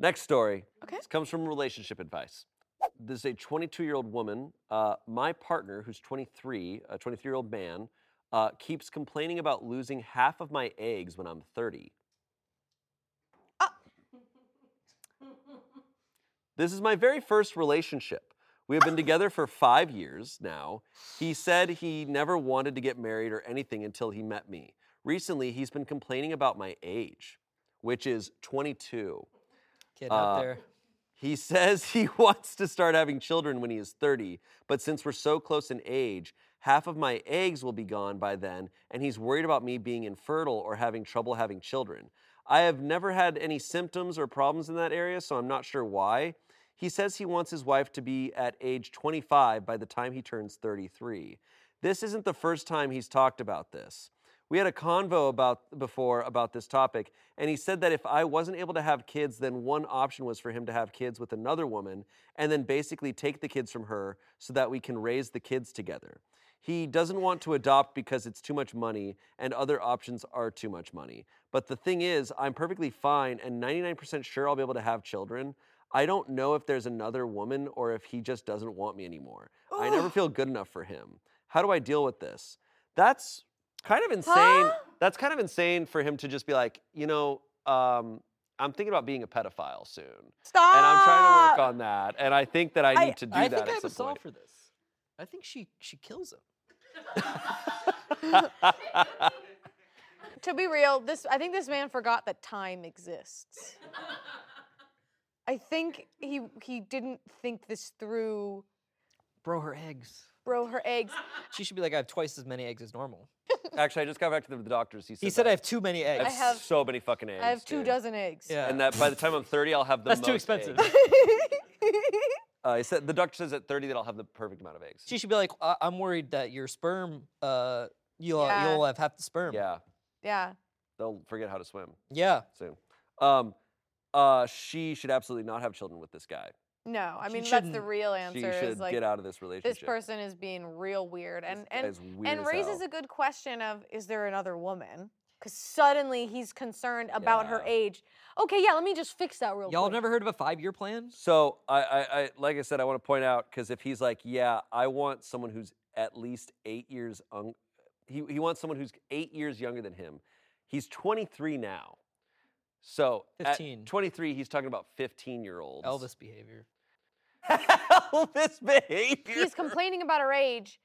Next story Okay. This comes from relationship advice. This is a 22 year old woman. Uh, my partner, who's 23, a 23 year old man, uh, keeps complaining about losing half of my eggs when I'm 30. This is my very first relationship. We have been together for five years now. He said he never wanted to get married or anything until he met me. Recently, he's been complaining about my age, which is 22. Get out Uh, there. He says he wants to start having children when he is 30, but since we're so close in age, half of my eggs will be gone by then, and he's worried about me being infertile or having trouble having children. I have never had any symptoms or problems in that area, so I'm not sure why. He says he wants his wife to be at age 25 by the time he turns 33. This isn't the first time he's talked about this. We had a convo about before about this topic, and he said that if I wasn't able to have kids, then one option was for him to have kids with another woman and then basically take the kids from her so that we can raise the kids together. He doesn't want to adopt because it's too much money and other options are too much money. But the thing is, I'm perfectly fine and 99% sure I'll be able to have children. I don't know if there's another woman or if he just doesn't want me anymore. I never feel good enough for him. How do I deal with this? That's kind of insane. Huh? That's kind of insane for him to just be like, you know, um, I'm thinking about being a pedophile soon, Stop. and I'm trying to work on that. And I think that I I- need to do I that think I have a some solve for this. I think she she kills him. To be real, this I think this man forgot that time exists. I think he he didn't think this through. Bro, her eggs. Bro, her eggs. She should be like, I have twice as many eggs as normal. Actually, I just got back to the doctors. He said, He said that I have too many eggs. I I have- so many fucking eggs. I have two dude. dozen eggs. Yeah. And that by the time I'm 30, I'll have the That's too most expensive. eggs. Uh, he said the doctor says at 30 that I'll have the perfect amount of eggs. She should be like, I- I'm worried that your sperm, uh, you'll Yeah. you'll have half the sperm. yeah, yeah. they'll forget how to swim Yeah. soon. Um, uh, she should absolutely not have children with this guy. No, I mean that's the shouldn't- real She answer. should Is like get out of this relationship. this person is being real weird, and and guy's weird and raises hell. a good question of is there another woman? Because suddenly he's concerned about her age. Okay, yeah, let me just fix that real quick. Y'all quick. never heard of a five year plan? So I, I, I, like I said, I want to point out because if he's like, yeah, I want someone who's at least eight years, un- he he wants someone who's eight years younger than him. He's 23 now. So at 15. 23, he's talking about 15 year olds. Elvis behavior. Elvis behavior. he's complaining about her age,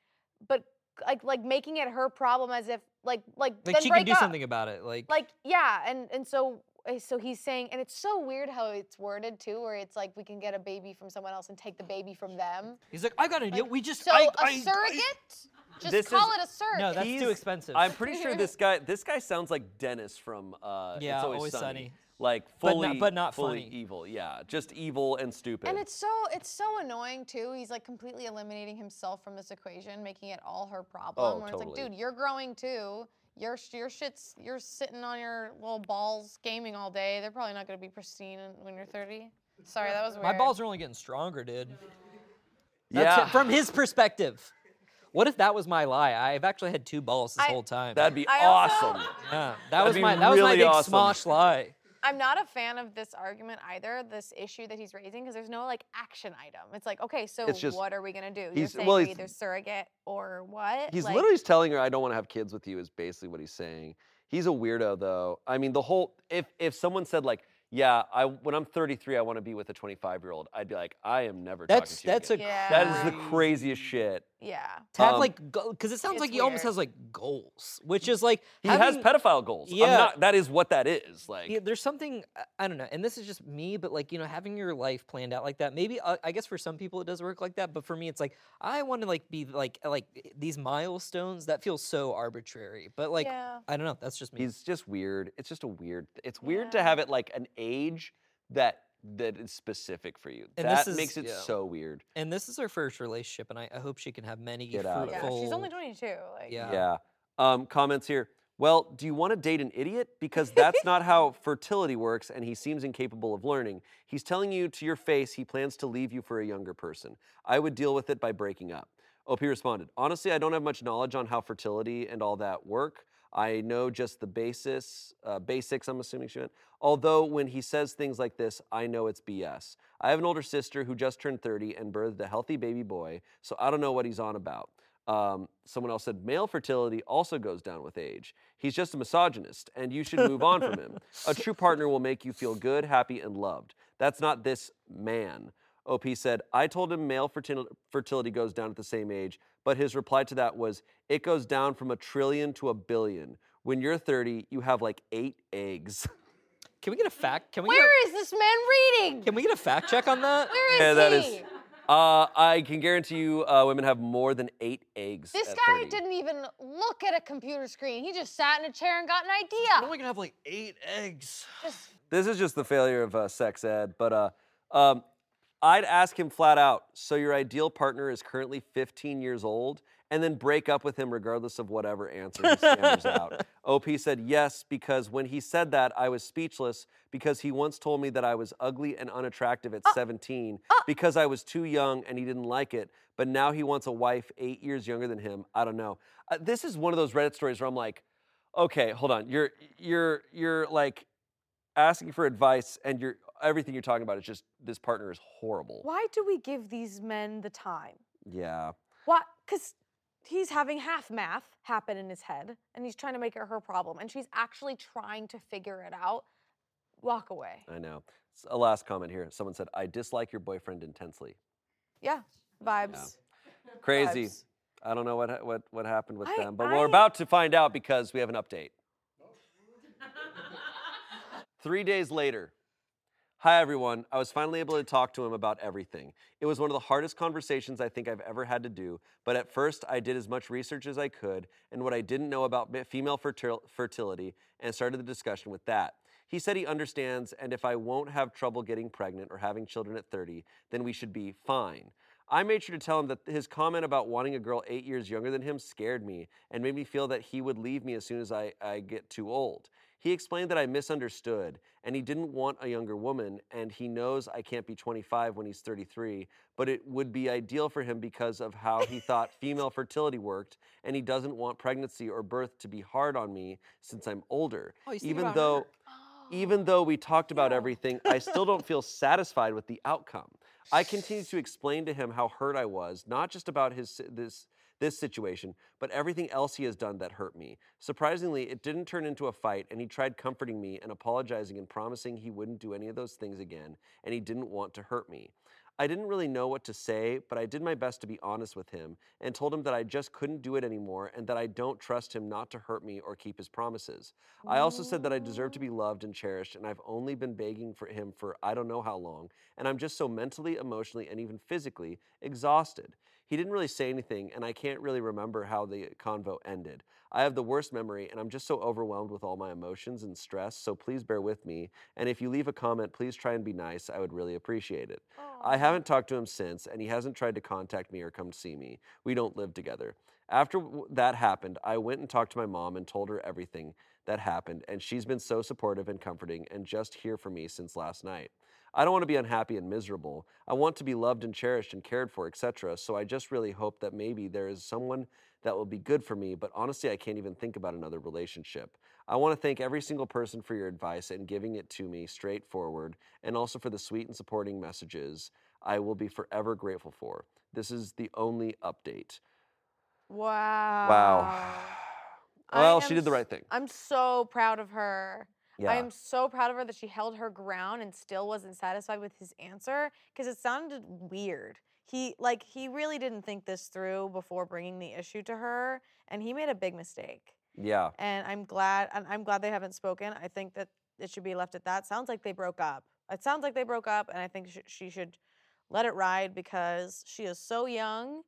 but like like making it her problem as if like like Like then she break can do up. something about it. Like, Like yeah, and and so uh, so he's saying, and it's so weird how it's worded too, where it's like we can get a baby from someone else and take the baby from them. he's like, I got an idea. We just So I, a I- I-" surrogate? Just This call is- it a surrogate. No, that's He's- too expensive. I'm pretty sure this guy this guy sounds like Dennis from uh Yeah, It's Always, Always Sunny. Sunny. Like But fully not- but not fully funny. evil. Yeah, just evil and stupid. And it's so it's so annoying too. He's like completely eliminating himself from this equation, making it all her problem. Oh, where it's like, dude, you're growing too. Your your shit's you're sitting on your little balls gaming all day. They're probably not gonna be pristine when you're 30. Sorry, that was weird. My balls are only getting stronger, dude. yeah. It, from his perspective. What if that was my lie? I've actually had two balls this I- whole time. That'd be I also- awesome. yeah, that that'd was my that was my big awesome. smosh lie. I'm not a fan of this argument either, this issue that he's raising, because there's no like action item. It's like, okay, so It's just- what are we gonna do? You're he's- saying well, we're he's- either surrogate or what? He's Like, literally just telling her, "I don't want to have kids with you." Is basically what he's saying. He's a weirdo, though. I mean, the whole if if someone said like, "Yeah, I when I'm 33, I want to be with a 25 year old," I'd be like, "I am never That's talking to you." that's a again." Yeah. that is the craziest shit. Yeah. to have Um, like because it sounds like he almost has like goals, which is like He has pedophile goals. I'm Yeah. not, that is what that is. Like, Yeah, there's something I- I don't know, and this is just me, but like you know, having your life planned out like that. Maybe uh, I guess for some people it does work like that, but for me, it's like I want to like be like like eh, these milestones that feels so arbitrary. But like yeah. I don't know, that's just me. he's just weird. It's just a weird. It's weird to have it like an age that that is specific for you. And that this makes it yeah. so weird. and this is her first relationship, and I, I hope she can have many Get out of it. fruitful. Yeah, she's only 22. Like, Yeah. Yeah. Um, comments here. Well, do you want to date an idiot? Because that's not how fertility works, and he seems incapable of learning. He's telling you to your face he plans to leave you for a younger person. I would deal with it by breaking up. OP responded, Honestly, I don't have much knowledge on how fertility and all that work. I know just the basis, uh, basics, I'm assuming she meant. Although when he says things like this, I know it's BS. I have an older sister who just turned 30 and birthed a healthy baby boy, so I don't know what he's on about. Um, someone else said male fertility also goes down with age. He's just a misogynist, and you should move on from him. A true partner will make you feel good, happy, and loved. That's not this man. OP said, I told him male fertil- fertility goes down at the same age, but his reply to that was, it goes down from a trillion to a billion. When you're 30, you have like eight eggs. Can we get a fact? Can we Where get is this man reading? can we get a fact check on that? Where is Yeah, that he? is- Uh, I can guarantee you, uh, women have more than eight eggs. This at guy 30. didn't even look at a computer screen. He just sat in a chair and got an I'm idea. only gonna have like eight eggs. Just This is just the failure of uh, sex ed, but uh, um, I'd ask him flat out. So your ideal partner is currently 15 years old, and then break up with him regardless of whatever answer he stammers out. OP said yes because when he said that, I was speechless because he once told me that I was ugly and unattractive at 17 because I was too young and he didn't like it. But now he wants a wife eight years younger than him. I don't know. Uh, this is one of those Reddit stories where I'm like, okay, hold on. You're you're you're like asking for advice and you're everything you're talking about is just this partner is horrible. Why do we give these men the time? Yeah. Why? Because he's having half math happen in his head and he's trying to make it her problem and she's actually trying to figure it out. Walk away. I know. A last comment here. Someone said, I dislike your boyfriend intensely. Yeah. Vibes. Crazy. Vibes. I don't know what what what happened with I- them, but I- we're about to find out because we have an update. Three days later. Hi everyone. I was finally able to talk to him about everything. It was one of the hardest conversations I think I've ever had to do, but at first I did as much research as I could and what I didn't know about female fertil- fertility and started the discussion with that. He said he understands and if I won't have trouble getting pregnant or having children at 30, then we should be fine. I made sure to tell him that his comment about wanting a girl eight years younger than him scared me and made me feel that he would leave me as soon as I, I get too old. He explained that I misunderstood and he didn't want a younger woman, and he knows I can't be 25 when he's 33, but it would be ideal for him because of how he thought female fertility worked, and he doesn't want pregnancy or birth to be hard on me since I'm older. Oh, even though even though we talked about everything, I still don't feel satisfied with the outcome. I continue to explain to him how hurt I was, not just about his this this situation, but everything else he has done that hurt me. Surprisingly, it didn't turn into a fight, and he tried comforting me and apologizing and promising he wouldn't do any of those things again, and he didn't want to hurt me. I didn't really know what to say, but I did my best to be honest with him and told him that I just couldn't do it anymore and that I don't trust him not to hurt me or keep his promises. I also said that I deserve to be loved and cherished, and I've only been begging for him for I don't know how long, and I'm just so mentally, emotionally, and even physically exhausted. He didn't really say anything, and I can't really remember how the convo ended. I have the worst memory, and I'm just so overwhelmed with all my emotions and stress, so please bear with me. And if you leave a comment, please try and be nice. I would really appreciate it. I haven't talked to him since, and he hasn't tried to contact me or come see me. We don't live together. After that happened, I went and talked to my mom and told her everything that happened, and she's been so supportive and comforting and just here for me since last night. I don't want to be unhappy and miserable. I want to be loved and cherished and cared for, etc. So I just really hope that maybe there is someone that will be good for me, but honestly, I can't even think about another relationship. I want to thank every single person for your advice and giving it to me straightforward, and also for the sweet and supporting messages I will be forever grateful for. This is the only update. Wow. Wow. Well, she did the right thing. I'm so proud of her. Yeah. I am so proud of her that she held her ground and still wasn't satisfied with his answer because it sounded weird. He like he really didn't think this through before bringing the issue to her and he made a big mistake. yeah. And I'm glad and I'm glad they haven't spoken. I think that it should be left at that. Sounds like they broke up. It sounds like they broke up and I think sh- she should let it ride because she is so young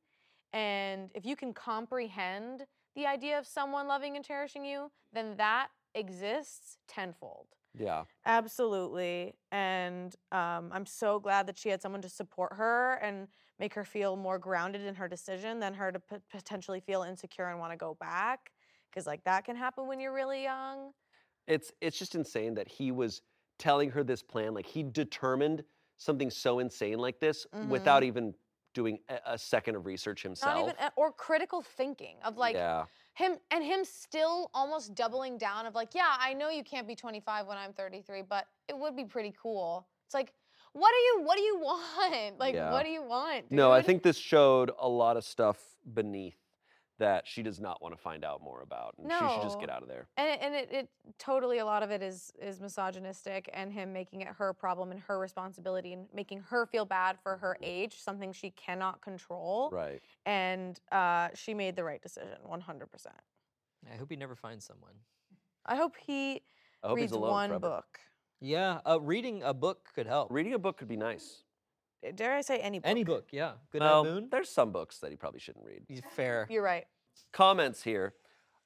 and if you can comprehend the idea of someone loving and cherishing you, then that exists tenfold. Yeah. Absolutely. And um, I'm so glad that she had someone to support her and make her feel more grounded in her decision than her to p- potentially feel insecure and want to go back. Because, like, that can happen when you're really young. It's it's just insane that he was telling her this plan. Like he determined something so insane like this without even doing a, a second of research himself. Not even, or critical thinking of like yeah. Him and him still almost doubling down of like, yeah, I know you can't be 25 when I'm 33, but it would be pretty cool. It's like, what do you, what do you want? Like, Yeah. what do you want? No, I think this showed a lot of stuff beneath that she does not want to find out more about. And she should just get out of there. And it, and it, it totally a lot of it is is misogynistic and him making it her problem and her responsibility and making her feel bad for her age, something she cannot control. Right. And uh, she made the right decision, 100%. I hope he never finds someone. I hope he I hope reads he's alone one forever. book. Yeah, uh, reading a book could help. Reading a book could be nice. Eh, dare I say any book? Any book, yeah. Good Well, Night Moon. there's some books that he probably shouldn't read. He's fair. You're right. Comments here.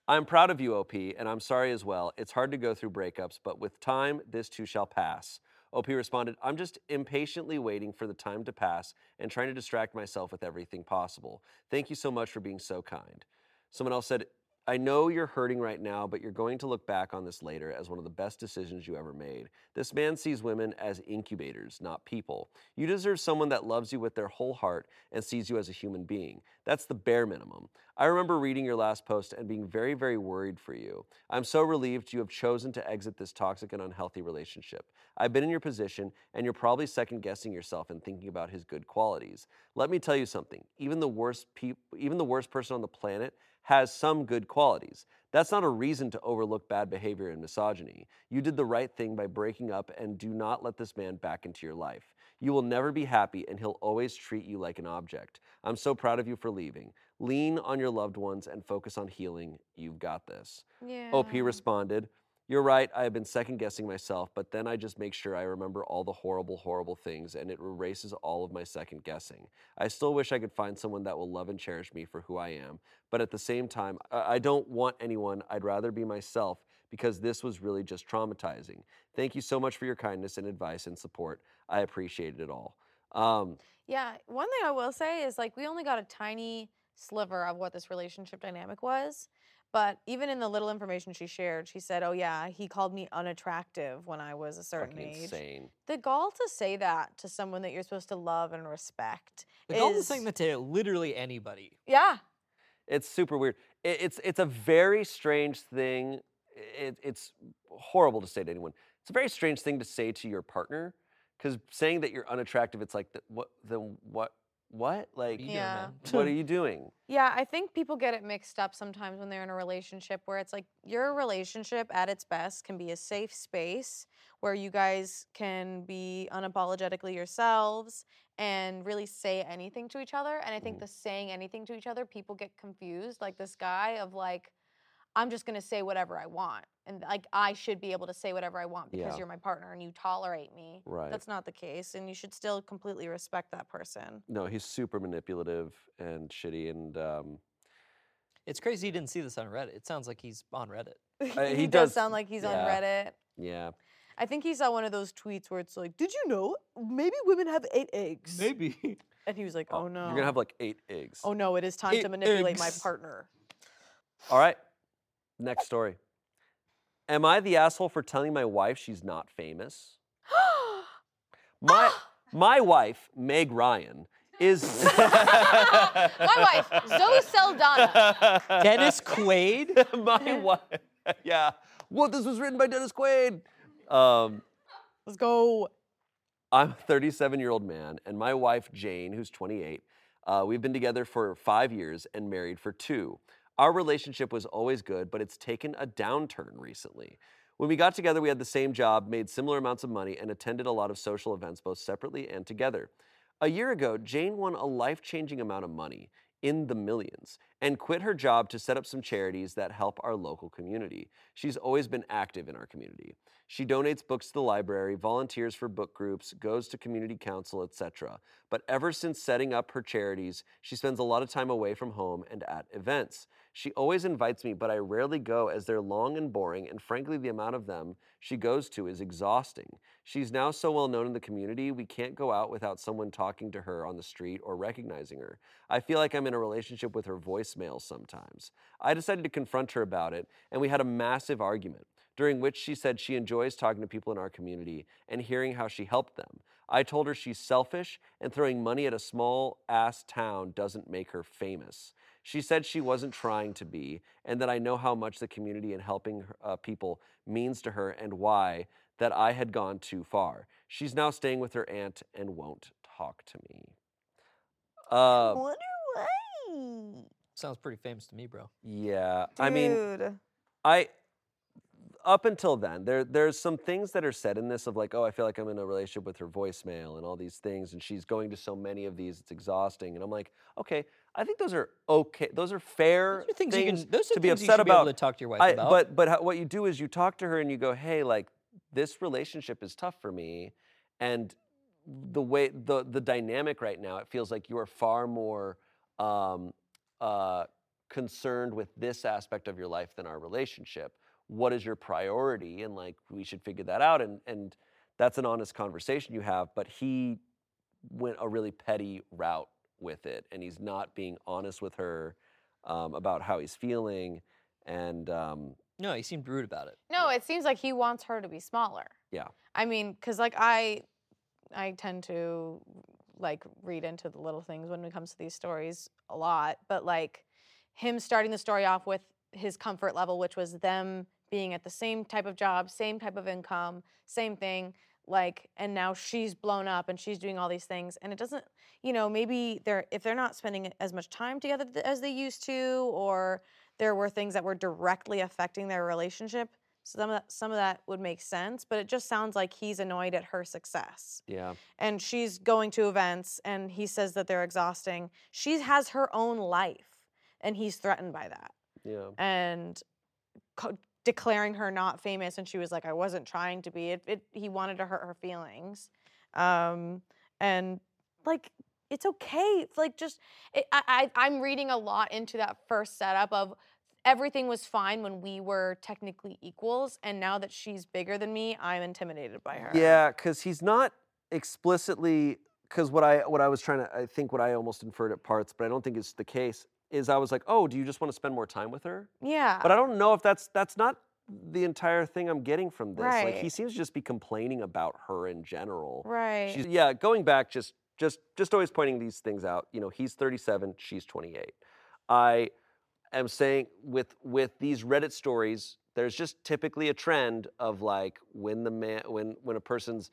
I'm proud of you, OP, and I'm sorry as well. It's hard to go through breakups, but with time, this too shall pass. OP responded, I'm just impatiently waiting for the time to pass and trying to distract myself with everything possible. Thank you so much for being so kind. Someone else said, I know you're hurting right now, but you're going to look back on this later as one of the best decisions you ever made. This man sees women as incubators, not people. You deserve someone that loves you with their whole heart and sees you as a human being. That's the bare minimum. I remember reading your last post and being very, very worried for you. I'm so relieved you have chosen to exit this toxic and unhealthy relationship. I've been in your position, and you're probably second guessing yourself and thinking about his good qualities. Let me tell you something. Even the worst peop- even the worst person on the planet has some good qualities. That's not a reason to overlook bad behavior and misogyny. You did the right thing by breaking up and do not let this man back into your life. You will never be happy and he'll always treat you like an object. I'm so proud of you for leaving. Lean on your loved ones and focus on healing. You've got this. Yeah. OP responded, You're right, I have been second guessing myself, but then I just make sure I remember all the horrible, horrible things and it erases all of my second guessing. I still wish I could find someone that will love and cherish me for who I am, but at the same time, I don't want anyone. I'd rather be myself because this was really just traumatizing. Thank you so much for your kindness and advice and support. I appreciated it all. Um, Yeah, one thing I will say is like we only got a tiny sliver of what this relationship dynamic was. But even in the little information she shared, she said, "Oh yeah, he called me unattractive when I was a certain fucking age." insane. The gall to say that to someone that you're supposed to love and respect The goal is is saying that to literally anybody. yeah, It's super weird. It, it's it's a very strange thing. It, it's horrible to say to anyone. It's a very strange thing to say to your partner because saying that you're unattractive, it's like the, what then what what like What are you Yeah. doing, what are you doing? Yeah, I think people get it mixed up sometimes when they're in a relationship where it's like your relationship at its best can be a safe space where you guys can be unapologetically yourselves and really say anything to each other. And I think Mhm. the saying anything to each other, people get confused. Like this guy of like, I'm just gonna say whatever I want. And like I should be able to say whatever I want because Yeah. you're my partner and you tolerate me. Right. That's not the case. And you should still completely respect that person. no, he's super manipulative and shitty, and um, It's crazy you didn't see this on Reddit. It sounds like he's on Reddit. Uh, he, he does does- sound like he's on yeah. Reddit. yeah, I think he saw one of those tweets where it's like, "Did you know maybe women have eight eggs?" Maybe. And he was like, "Oh, no." you're gonna have like eight eggs. oh no, it is time to Eight manipulate my eggs. partner. All right, next story. Am I the asshole for telling my wife she's not famous? My my wife, Meg Ryan, is My wife, Zoe Saldana. Dennis Quaid? my wife. Yeah. Well, this was written by Dennis Quaid. Um, Let's go. I'm a 37 year old man, and my wife, Jane, who's 28, uh, we've been together for five years and married for two. Our relationship was always good, but it's taken a downturn recently. When we got together, we had the same job, made similar amounts of money, and attended a lot of social events, both separately and together. A year ago, Jane won a life changing amount of money in the millions and quit her job to set up some charities that help our local community. She's always been active in our community. She donates books to the library, volunteers for book groups, goes to community council, etc. But ever since setting up her charities, she spends a lot of time away from home and at events. She always invites me, but I rarely go as they're long and boring, and frankly, the amount of them she goes to is exhausting. She's now so well known in the community, we can't go out without someone talking to her on the street or recognizing her. I feel like I'm in a relationship with her voicemail sometimes. I decided to confront her about it, and we had a massive argument during which she said she enjoys talking to people in our community and hearing how she helped them. I told her she's selfish and throwing money at a small ass town doesn't make her famous. She said she wasn't trying to be, and that I know how much the community and helping uh, people means to her and why that I had gone too far. She's now staying with her aunt and won't talk to me. Uh, Wonder why. Sounds pretty famous to me, bro. Yeah. I mean, Dude. I up until then, there there's some things that are said in this of like, oh, I feel like I'm in a relationship with her voicemail and all these things, and she's going to so many of these, it's exhausting. And I'm like, okay, I think those are okay. Those are fair Those are things, you things can. Those are to be upset should be able about. to talk to your wife I, about. but but how, what you do is you talk to her and you go, hey, like this relationship is tough for me, and the way the the dynamic right now, it feels like you are far more um, uh, concerned with this aspect of your life than our relationship. What is your priority? And like we should figure that out. And and that's an honest conversation you have. But he went a really petty route with it, and he's not being honest with her um, about how he's feeling. And um, no, he seemed rude about it. No, it seems like he wants her to be smaller. Yeah. I mean, because like I, I tend to like read into the little things when it comes to these stories a lot. But like him starting the story off with his comfort level, which was them being at the same type of job, same type of income, same thing. Like, and now she's blown up and she's doing all these things, and it doesn't, you know, maybe they're if they're not spending as much time together as they used to, or there were things that were directly affecting their relationship. So Some of that, some of that would make sense, but it just sounds like he's annoyed at her success. yeah, And she's going to events and he says that they're exhausting. She has her own life and he's threatened by that. yeah. And co- declaring her not famous and she was like I wasn't trying to be. It, it he wanted to hurt her feelings. Um and like it's okay. Like just it, I, I I'm reading a lot into that first setup of everything was fine when we were technically equals and now that she's bigger than me, I'm intimidated by her. Yeah, because he's not explicitly. Because what I what I was trying to, I think what I almost inferred at parts, but I don't think it's the case. Is I was like, oh, do you just want to spend more time with her? Yeah. But I don't know if that's that's not the entire thing I'm getting from this. Like he seems to just be complaining about her in general. right. She's, yeah, going back, just just just always pointing these things out. You know, he's 37, she's 28. I am saying with with these Reddit stories, there's just typically a trend of like when the man when when a person's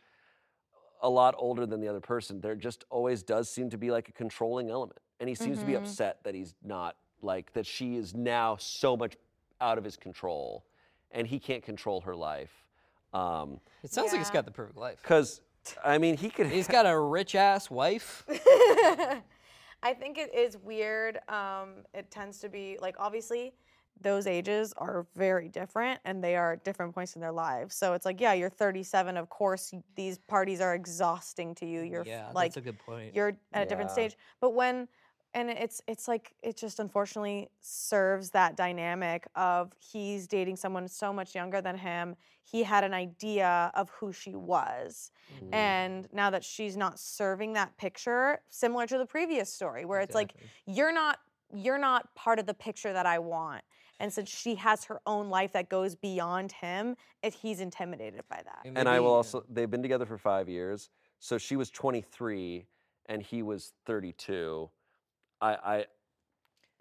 a lot older than the other person, there just always does seem to be like a controlling element. And he seems to be Mhm. upset that he's not like that she is now so much out of his control and he can't control her life. Um, It sounds like he's Yeah. got the perfect life. Cause I mean, he could. He's got a rich ass wife. I think it is weird. Um, it tends to be like obviously those ages are very different and they are at different points in their lives. So it's like, yeah, you're 37. Of course, these parties are exhausting to you. You're yeah, like, that's a good point. you're at a different stage. But when, and it's it's like it just unfortunately serves that dynamic of he's dating someone so much younger than him. He had an idea of who she was, Mm. and now that she's not serving that picture, similar to the previous story, where it's like you're not you're not part of the picture that I want. And since she has her own life that goes beyond him, it, he's intimidated by that. And I will also, they've been together for five years. So she was 23 and he was 32. I, I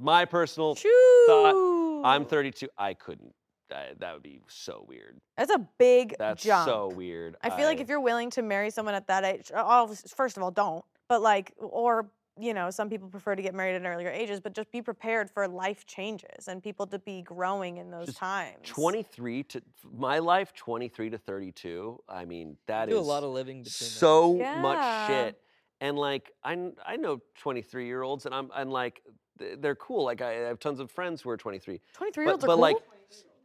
my personal thought, I'm 32. I couldn't. That, that would be so weird. That's a big That's jump. so weird. I feel like if you're willing to marry someone at that age, all, first of all, don't. But like, or you know, some people prefer to get married at earlier ages, but just be prepared for life changes and people to be growing in those Just times. 23 to my life, 23 to 32. I mean, that is do a lot of living between so Yeah. much shit. And like I I know 23 year olds and I'm and like they're cool. Like I have tons of friends who are 23. 23 year olds But, are but like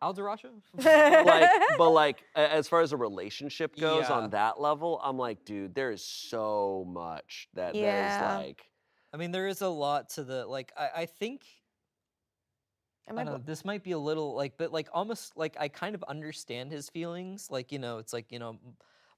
Alderacio? like but like as far as a relationship goes Yeah. on that level, I'm like, dude, there is so much that Yeah. that is like I mean, there is a lot to the like. I, I think I I don't know, this might be a little like, but like almost like I kind of understand his feelings. Like you know, it's like you know,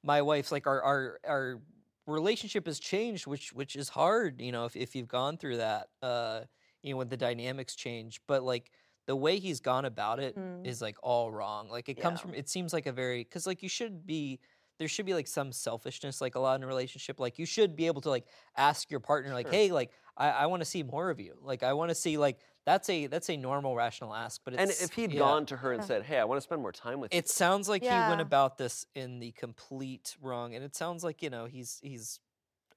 my wife's like our our our relationship has changed, which which is hard. You know, if if you've gone through that, uh, you know, when the dynamics change. But like the way he's gone about it is Mm. like all wrong. Like it comes from. It seems like a very because like you should be. There should be like some selfishness, like a lot in a relationship. Like you should be able to like ask your partner, like, Sure. "Hey, like I, I want to see more of you. Like I want to see like that's a that's a normal rational ask." But it's, and if he'd yeah. gone to her and said, "Hey, I want to spend more time with you." it sounds like he went about this in the complete wrong, and it sounds like you know he's he's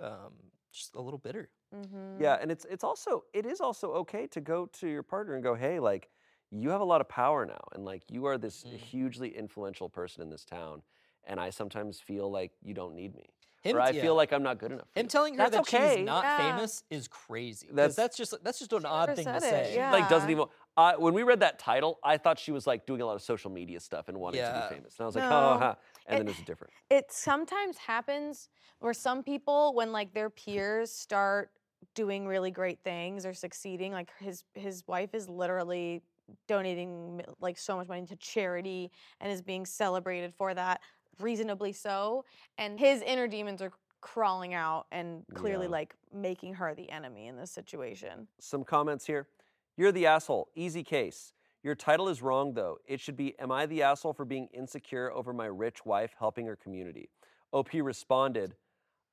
um, just a little bitter. Mhm. Yeah, and it's it's also it is also okay to go to your partner and go, hey, like you have a lot of power now, and like you are this Mm. hugely influential person in this town, and I sometimes feel like you don't need me, Him, or I yeah. feel like I'm not good enough. For him you. telling her That's that okay. she's not Yeah. famous is crazy. 'cause That's- That's, just that's just an odd thing to it, say. yeah. like doesn't even. I when we read that title, I thought she was like doing a lot of social media stuff and wanting to be famous, and I was like, No. oh, huh. and It- then it's different. it sometimes happens where some people when like their peers start doing really great things or succeeding like his his wife is literally donating like so much money to charity and is being celebrated for that reasonably so and his inner demons are crawling out and clearly Yeah. like making her the enemy in this situation Some comments here. You're the asshole. Easy case. Your title is wrong though. It should be Am I the asshole for being insecure over my rich wife helping her community? OP responded,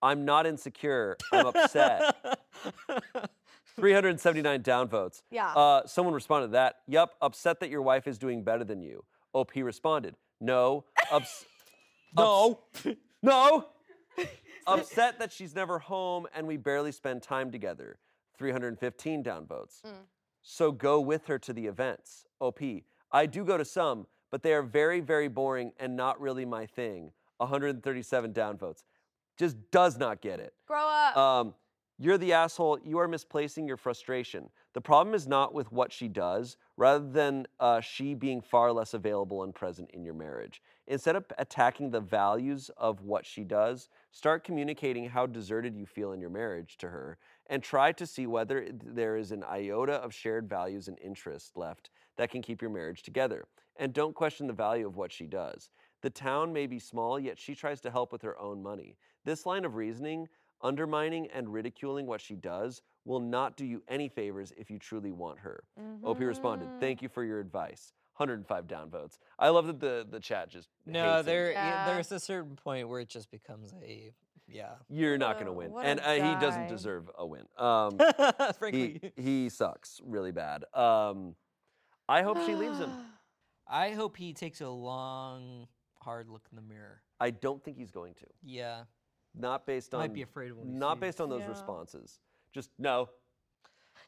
I'm not insecure. I'm upset. 379 downvotes. yeah Uh, someone responded to that. Yup, upset that your wife is doing better than you. OP responded, No. Ups- no. no. upset that she's never home and we barely spend time together. 315 downvotes. Mm. So go with her to the events. OP. I do go to some, but they are very, very boring and not really my thing. 137 downvotes. Just does not get it. grow up Um, you're the asshole. You are misplacing your frustration. The problem is not with what she does, rather than uh, she being far less available and present in your marriage. Instead of attacking the values of what she does, start communicating how deserted you feel in your marriage to her and try to see whether there is an iota of shared values and interests left that can keep your marriage together. And don't question the value of what she does. The town may be small, yet she tries to help with her own money. This line of reasoning undermining and ridiculing what she does will not do you any favors if you truly want her. OP responded. Thank you for your advice. 105 downvotes. I love that the, the chat just. No, hates there Yeah. there's a certain point where it just becomes a yeah. You're not going to Oh, win. what And uh, he doesn't deserve a win. Um, Frankly, he, he sucks really bad. Um, I hope she leaves him. I hope he takes a long, hard look in the mirror. I don't think he's going to. Yeah, Not based on. might be afraid of what he Not sees. based on those Yeah. responses. Just no.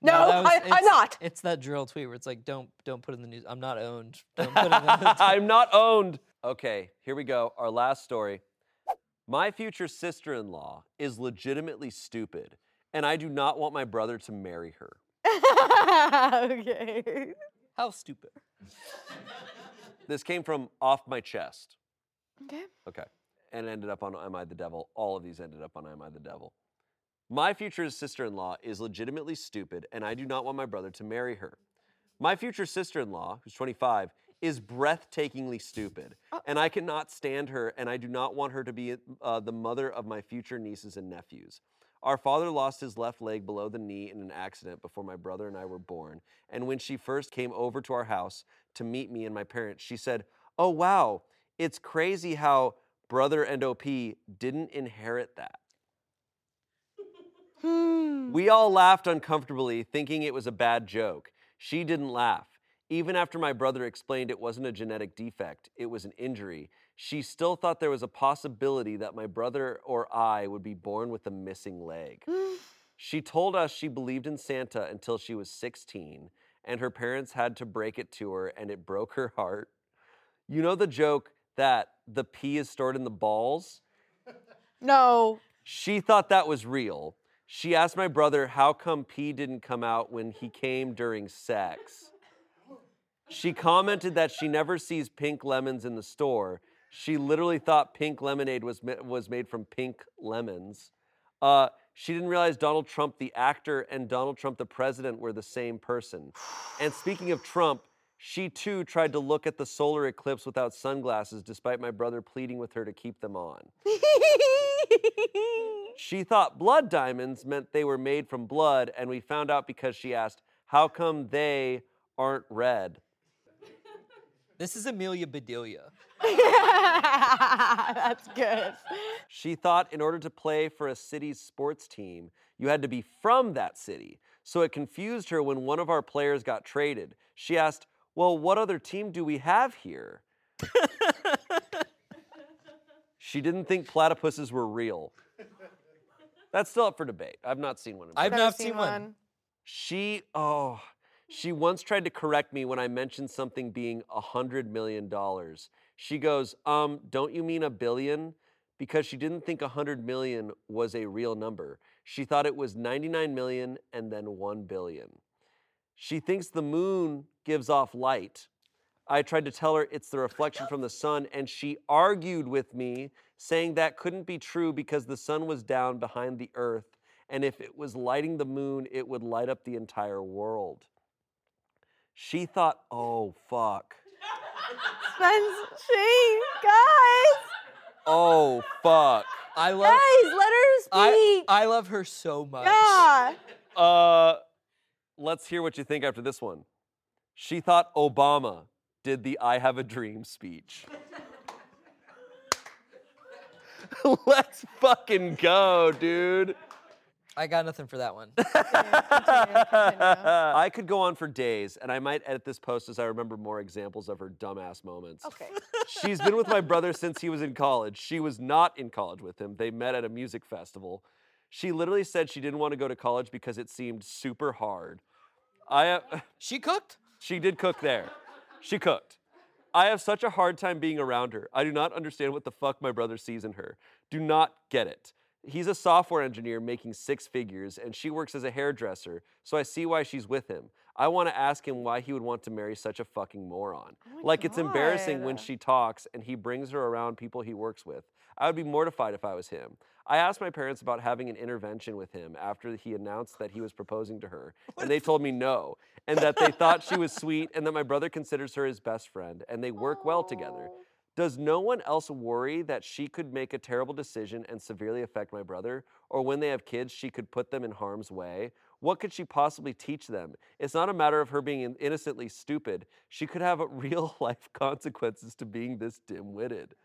No, that was- I- I'm it's- not. It's that dril tweet where it's like, don't don't put in the news. I'm not owned. Don't put it in the I'm not owned. Okay, here we go. Our last story. My future sister in law is legitimately stupid, and I do not want my brother to marry her. okay. How stupid. This came from off my chest. Okay. Okay. And ended up on Am I the Devil. All of these ended up on Am I the Devil. My future sister in law is legitimately stupid, and I do not want my brother to marry her. My future sister in law, who's 25, is breathtakingly stupid, and I cannot stand her, and I do not want her to be uh, the mother of my future nieces and nephews. Our father lost his left leg below the knee in an accident before my brother and I were born. And when she first came over to our house to meet me and my parents, she said, Oh, wow, it's crazy how brother and OP didn't inherit that. Hmm. We all laughed uncomfortably, thinking it was a bad joke. She didn't laugh. Even after my brother explained it wasn't a genetic defect, it was an injury, she still thought there was a possibility that my brother or I would be born with a missing leg. She told us she believed in Santa until she was 16, and her parents had to break it to her, and it broke her heart. You know the joke that the pee is stored in the balls? no. She thought that was real. She asked my brother how come pee didn't come out when he came during sex. She commented that she never sees pink lemons in the store. She literally thought pink lemonade was, was made from pink lemons. Uh, she didn't realize Donald Trump, the actor, and Donald Trump, the president, were the same person. And speaking of Trump, she too tried to look at the solar eclipse without sunglasses, despite my brother pleading with her to keep them on. She thought blood diamonds meant they were made from blood, and we found out because she asked, How come they aren't red? This is Amelia Bedelia. That's good. She thought in order to play for a city's sports team, you had to be from that city. So it confused her when one of our players got traded. She asked, Well, what other team do we have here? she didn't think platypuses were real. That's still up for debate. I've not seen one. In I've person. not seen one. She, oh, she once tried to correct me when I mentioned something being a hundred million dollars. She goes, um, don't you mean a billion? Because she didn't think a hundred million was a real number. She thought it was 99 million and then 1 billion. She thinks the moon gives off light. I tried to tell her it's the reflection from the sun, and she argued with me, saying that couldn't be true because the sun was down behind the earth, and if it was lighting the moon, it would light up the entire world. She thought, oh, fuck. Spence, Shayne, guys, Oh, fuck. I love. guys, let her I, speak. I love her so much. yeah. Uh, let's hear what you think after this one. She thought Obama did the I have a dream speech. let's fucking go, dude. I got nothing for that one. I could go on for days, and I might edit this post as I remember more examples of her dumbass moments. Okay. She's been with my brother since he was in college. She was not in college with him. They met at a music festival. She literally said she didn't want to go to college because it seemed super hard. I uh, she cooked. She did cook there. She cooked. I have such a hard time being around her. I do not understand what the fuck my brother sees in her. Do not get it. He's a software engineer making six figures, and she works as a hairdresser, so I see why she's with him. I want to ask him why he would want to marry such a fucking moron. Oh like, it's embarrassing when she talks and he brings her around people he works with. I would be mortified if I was him. I asked my parents about having an intervention with him after he announced that he was proposing to her, and they told me no, and that they thought she was sweet, and that my brother considers her his best friend, and they work well together. Does no one else worry that she could make a terrible decision and severely affect my brother? Or when they have kids, she could put them in harm's way? What could she possibly teach them? It's not a matter of her being innocently stupid. She could have real life consequences to being this dim witted.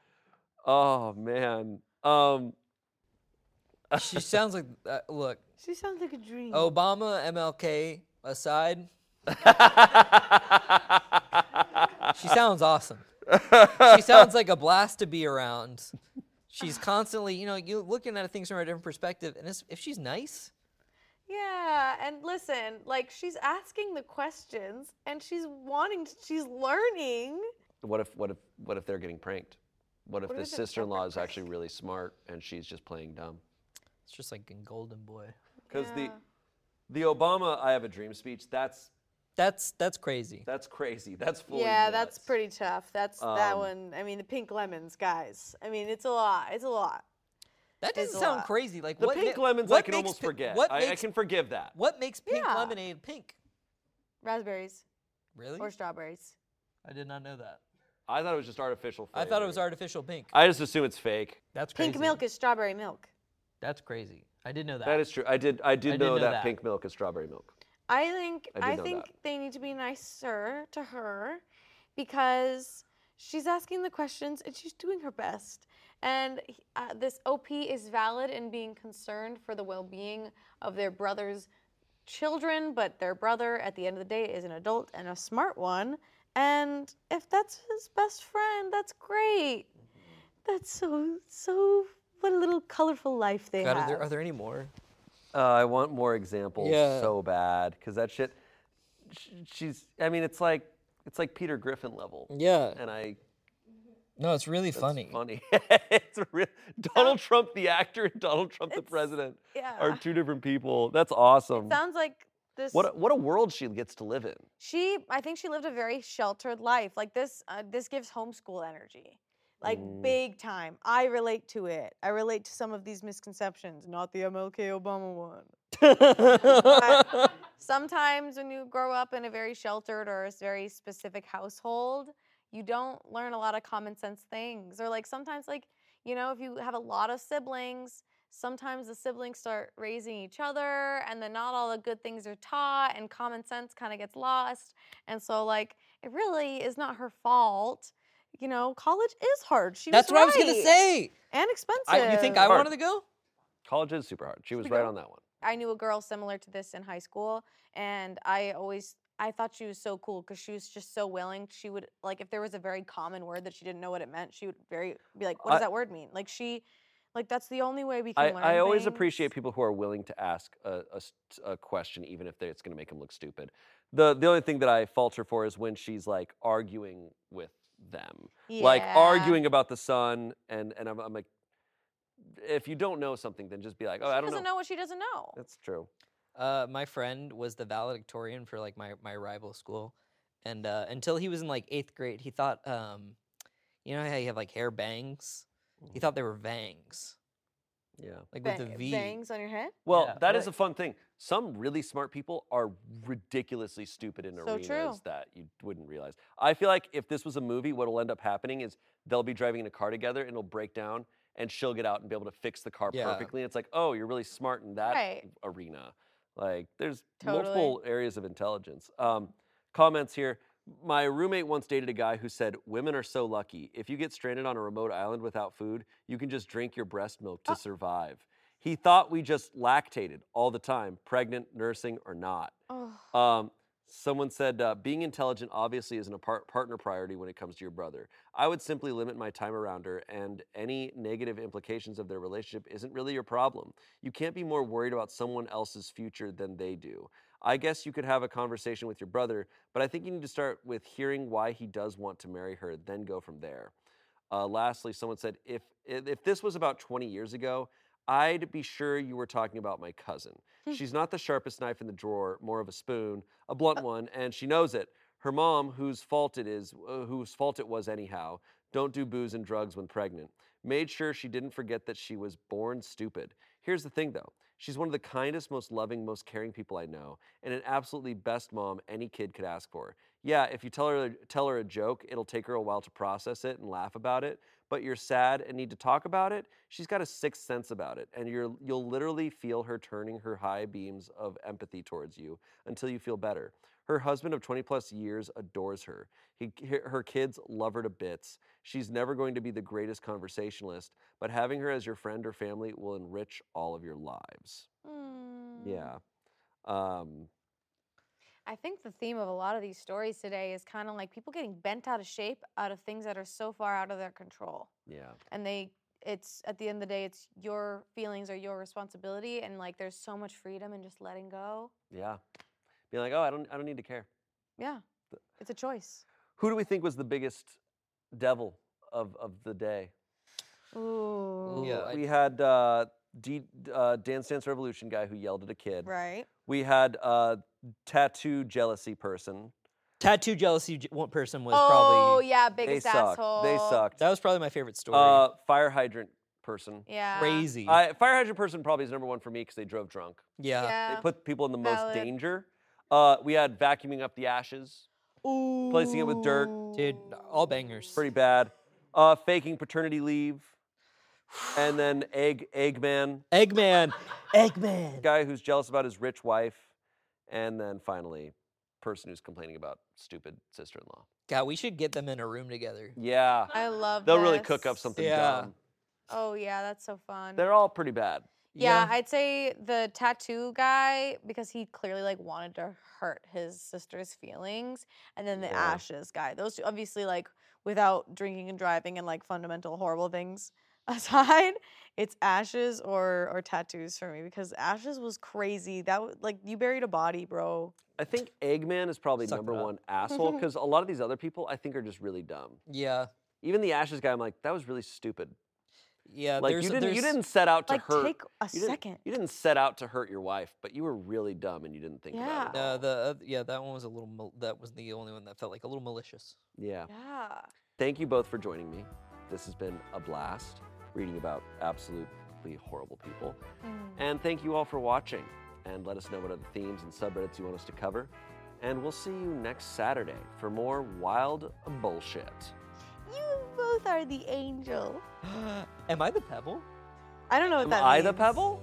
Oh, man. Um, She sounds like. Uh, look, She sounds like a dream. Obama, MLK aside, she sounds awesome. She sounds like a blast to be around. She's constantly, you know, you looking at things from a different perspective, and it's, if she's nice, Yeah, and listen, like she's asking the questions and she's wanting, to, she's learning. what if what if what if they're getting pranked? What if What the if it's a sister-in-law is actually really smart and she's just playing dumb? It's just like in Golden Boy. Because Yeah. the the Obama "I have a dream" speech that's That's that's crazy. that's crazy. That's fully yeah, that's pretty tough. That's that Um, one. I mean, the pink lemons, guys. I mean, it's a lot. It's a lot. That doesn't a sound crazy. Like The what pink ma- lemons I can almost pi- forget. What I, makes I can forgive that. what makes pink Yeah. lemonade pink? Raspberries Really? or strawberries. I did not know that. I thought it was just artificial. I thought it was artificial pink. I just assume it's fake. That's crazy. Pink milk is strawberry milk. That's crazy. I did know that. That is true. I did. I did I know, know that, that. pink milk is strawberry milk. I think I I, think that. they need to be nicer to her because she's asking the questions and she's doing her best. And uh, this OP is valid in being concerned for the well-being of their brother's children, but their brother at the end of the day is an adult and a smart one. And if that's his best friend, that's great. That's so so what a little colorful life they God, have. are, there, are there any more? Uh, I want more examples Yeah. so bad because that shit. sh- She's. I mean, it's like it's like Peter Griffin level, Yeah. and I. No, it's really That's funny. Funny. it's real. Donald Trump, the actor, and Donald Trump, the It's- president, yeah. are two different people. That's awesome. Sounds like this What a, what a world she gets to live in. she i think she lived a very sheltered life like this uh, this gives homeschool energy like Mm. big time. I relate to it. I relate to some of these misconceptions not the mlk obama one. Sometimes when you grow up in a very sheltered or a very specific household you don't learn a lot of common sense things. Or like sometimes like you know if you have a lot of siblings sometimes the siblings start raising each other and then not all the good things are taught and common sense kind of gets lost. And so like it really is not her fault you know college is hard she That's was what I was gonna right. say. and expensive I, you think I Hard. wanted to go? College is super hard. She was right on that one. I knew a girl similar to this in high school, and I always I thought she was so cool because she was just so willing. She would like if there was a very common word that she didn't know what it meant, she would very be like, "What does I- that word mean?" Like she, Like that's the only way we can I, learn. I always things. appreciate people who are willing to ask a, a s- a question, even if they, it's going to make them look stupid. The the only thing that I falter for is when she's like arguing with them, like arguing about the sun, and and I'm, I'm like, if you don't know something, then just be like, oh, She I don't doesn't know. what she doesn't know. That's true. Uh, my friend was the valedictorian for like my my rival school, and uh, until he was in like eighth grade, he thought, um, you know how you have like hair bangs? He Mhm. thought they were vangs, Yeah. like with the V. bangs on your head. Well, Yeah, that is right. a fun thing. Some really smart people are ridiculously stupid in So arenas true. that you wouldn't realize. I feel like if this was a movie, what'll end up happening is they'll be driving in a car together and it'll break down and she'll get out and be able to fix the car Yeah. perfectly. It's like, oh, you're really smart in that Right. arena. Like there's Totally. multiple areas of intelligence. Um, comments here. My roommate once dated a guy who said, Women are so lucky. If you get stranded on a remote island without food, you can just drink your breast milk to Oh. survive. He thought we just lactated all the time, pregnant, nursing, or not. Oh. Um, someone said, uh, being intelligent obviously isn't a par- partner priority when it comes to your brother. I would simply limit my time around her, and any negative implications of their relationship isn't really your problem. You can't be more worried about someone else's future than they do. I guess you could have a conversation with your brother, but I think you need to start with hearing why he does want to marry her, then go from there. Uh, lastly, someone said, if, if if this was about 20 years ago, I'd be sure you were talking about my cousin. She's not the sharpest knife in the drawer, more of a spoon, a blunt one, and she knows it. Her mom, whose fault it is, uh, whose fault it was anyhow, don't do booze and drugs when pregnant. Made sure she didn't forget that she was born stupid. Here's the thing though. She's one of the kindest, most loving, most caring people I know, and an absolutely best mom any kid could ask for. Yeah, if you tell her tell her a joke, it'll take her a while to process it and laugh about it, but you're sad and need to talk about it, she's got a sixth sense about it, and you're you'll literally feel her turning her high beams of empathy towards you until you feel better. Her husband of 20 plus years adores her. He, her kids love her to bits. She's never going to be the greatest conversationalist, but having her as your friend or family will enrich all of your lives. Mm. Yeah. Um, I think the theme of a lot of these stories today is kind of like people getting bent out of shape out of things that are so far out of their control. yeah. And they, it's at the end of the day, it's your feelings are your responsibility. And like there's so much freedom in just letting go. Yeah. Being like, oh, I don't, I don't need to care. Yeah. It's a choice. Who do we think was the biggest devil of, of the day? Ooh. Yeah, I- we had uh, D, uh, Dance Dance Revolution guy who yelled at a kid. Right. We had uh, tattoo jealousy person. Tattoo jealousy j- one person was probably oh, probably yeah. They Biggest sucked. asshole. They sucked. that was probably my favorite story. Uh, fire hydrant person. Yeah. Crazy. I, fire hydrant person probably is number one for me because they drove drunk. yeah. Yeah. They put people in the most valid. danger. Uh, we had vacuuming up the ashes, Ooh. placing it with dirt. Dude, all bangers. pretty bad. Uh, faking paternity leave, and then egg Eggman, Eggman. Eggman. guy who's jealous about his rich wife, and then finally, person who's complaining about stupid sister-in-law. God, we should get them in a room together. Yeah, I love they'll really cook up something Yeah. dumb. Oh, yeah. That's so fun. They're all pretty bad. Yeah, I'd say the tattoo guy because he clearly like wanted to hurt his sister's feelings, and then the Yeah. ashes guy. Those two, obviously, like without drinking and driving and like fundamental horrible things aside, it's ashes or or tattoos for me because ashes was crazy. That was like you buried a body, bro. I think Eggman is probably Suck number up. one asshole because a lot of these other people I think are just really dumb. Yeah. Even the ashes guy, I'm like, that was really stupid. Yeah. like you didn't, you didn't set out to Like hurt. take a you didn't, second. You didn't set out to hurt your wife, but you were really dumb and you didn't think about it. at Uh, the uh, yeah, that one was a little. Mal- that was the only one that felt like a little malicious. yeah. Yeah. Thank you both for joining me. This has been a blast reading about absolutely horrible people. Mm. And thank you all for watching. And let us know what other themes and subreddits you want us to cover. And we'll see you next Saturday for more wild bullshit. You both are the angel. Am I the pebble? I don't know what Am that I means. the pebble?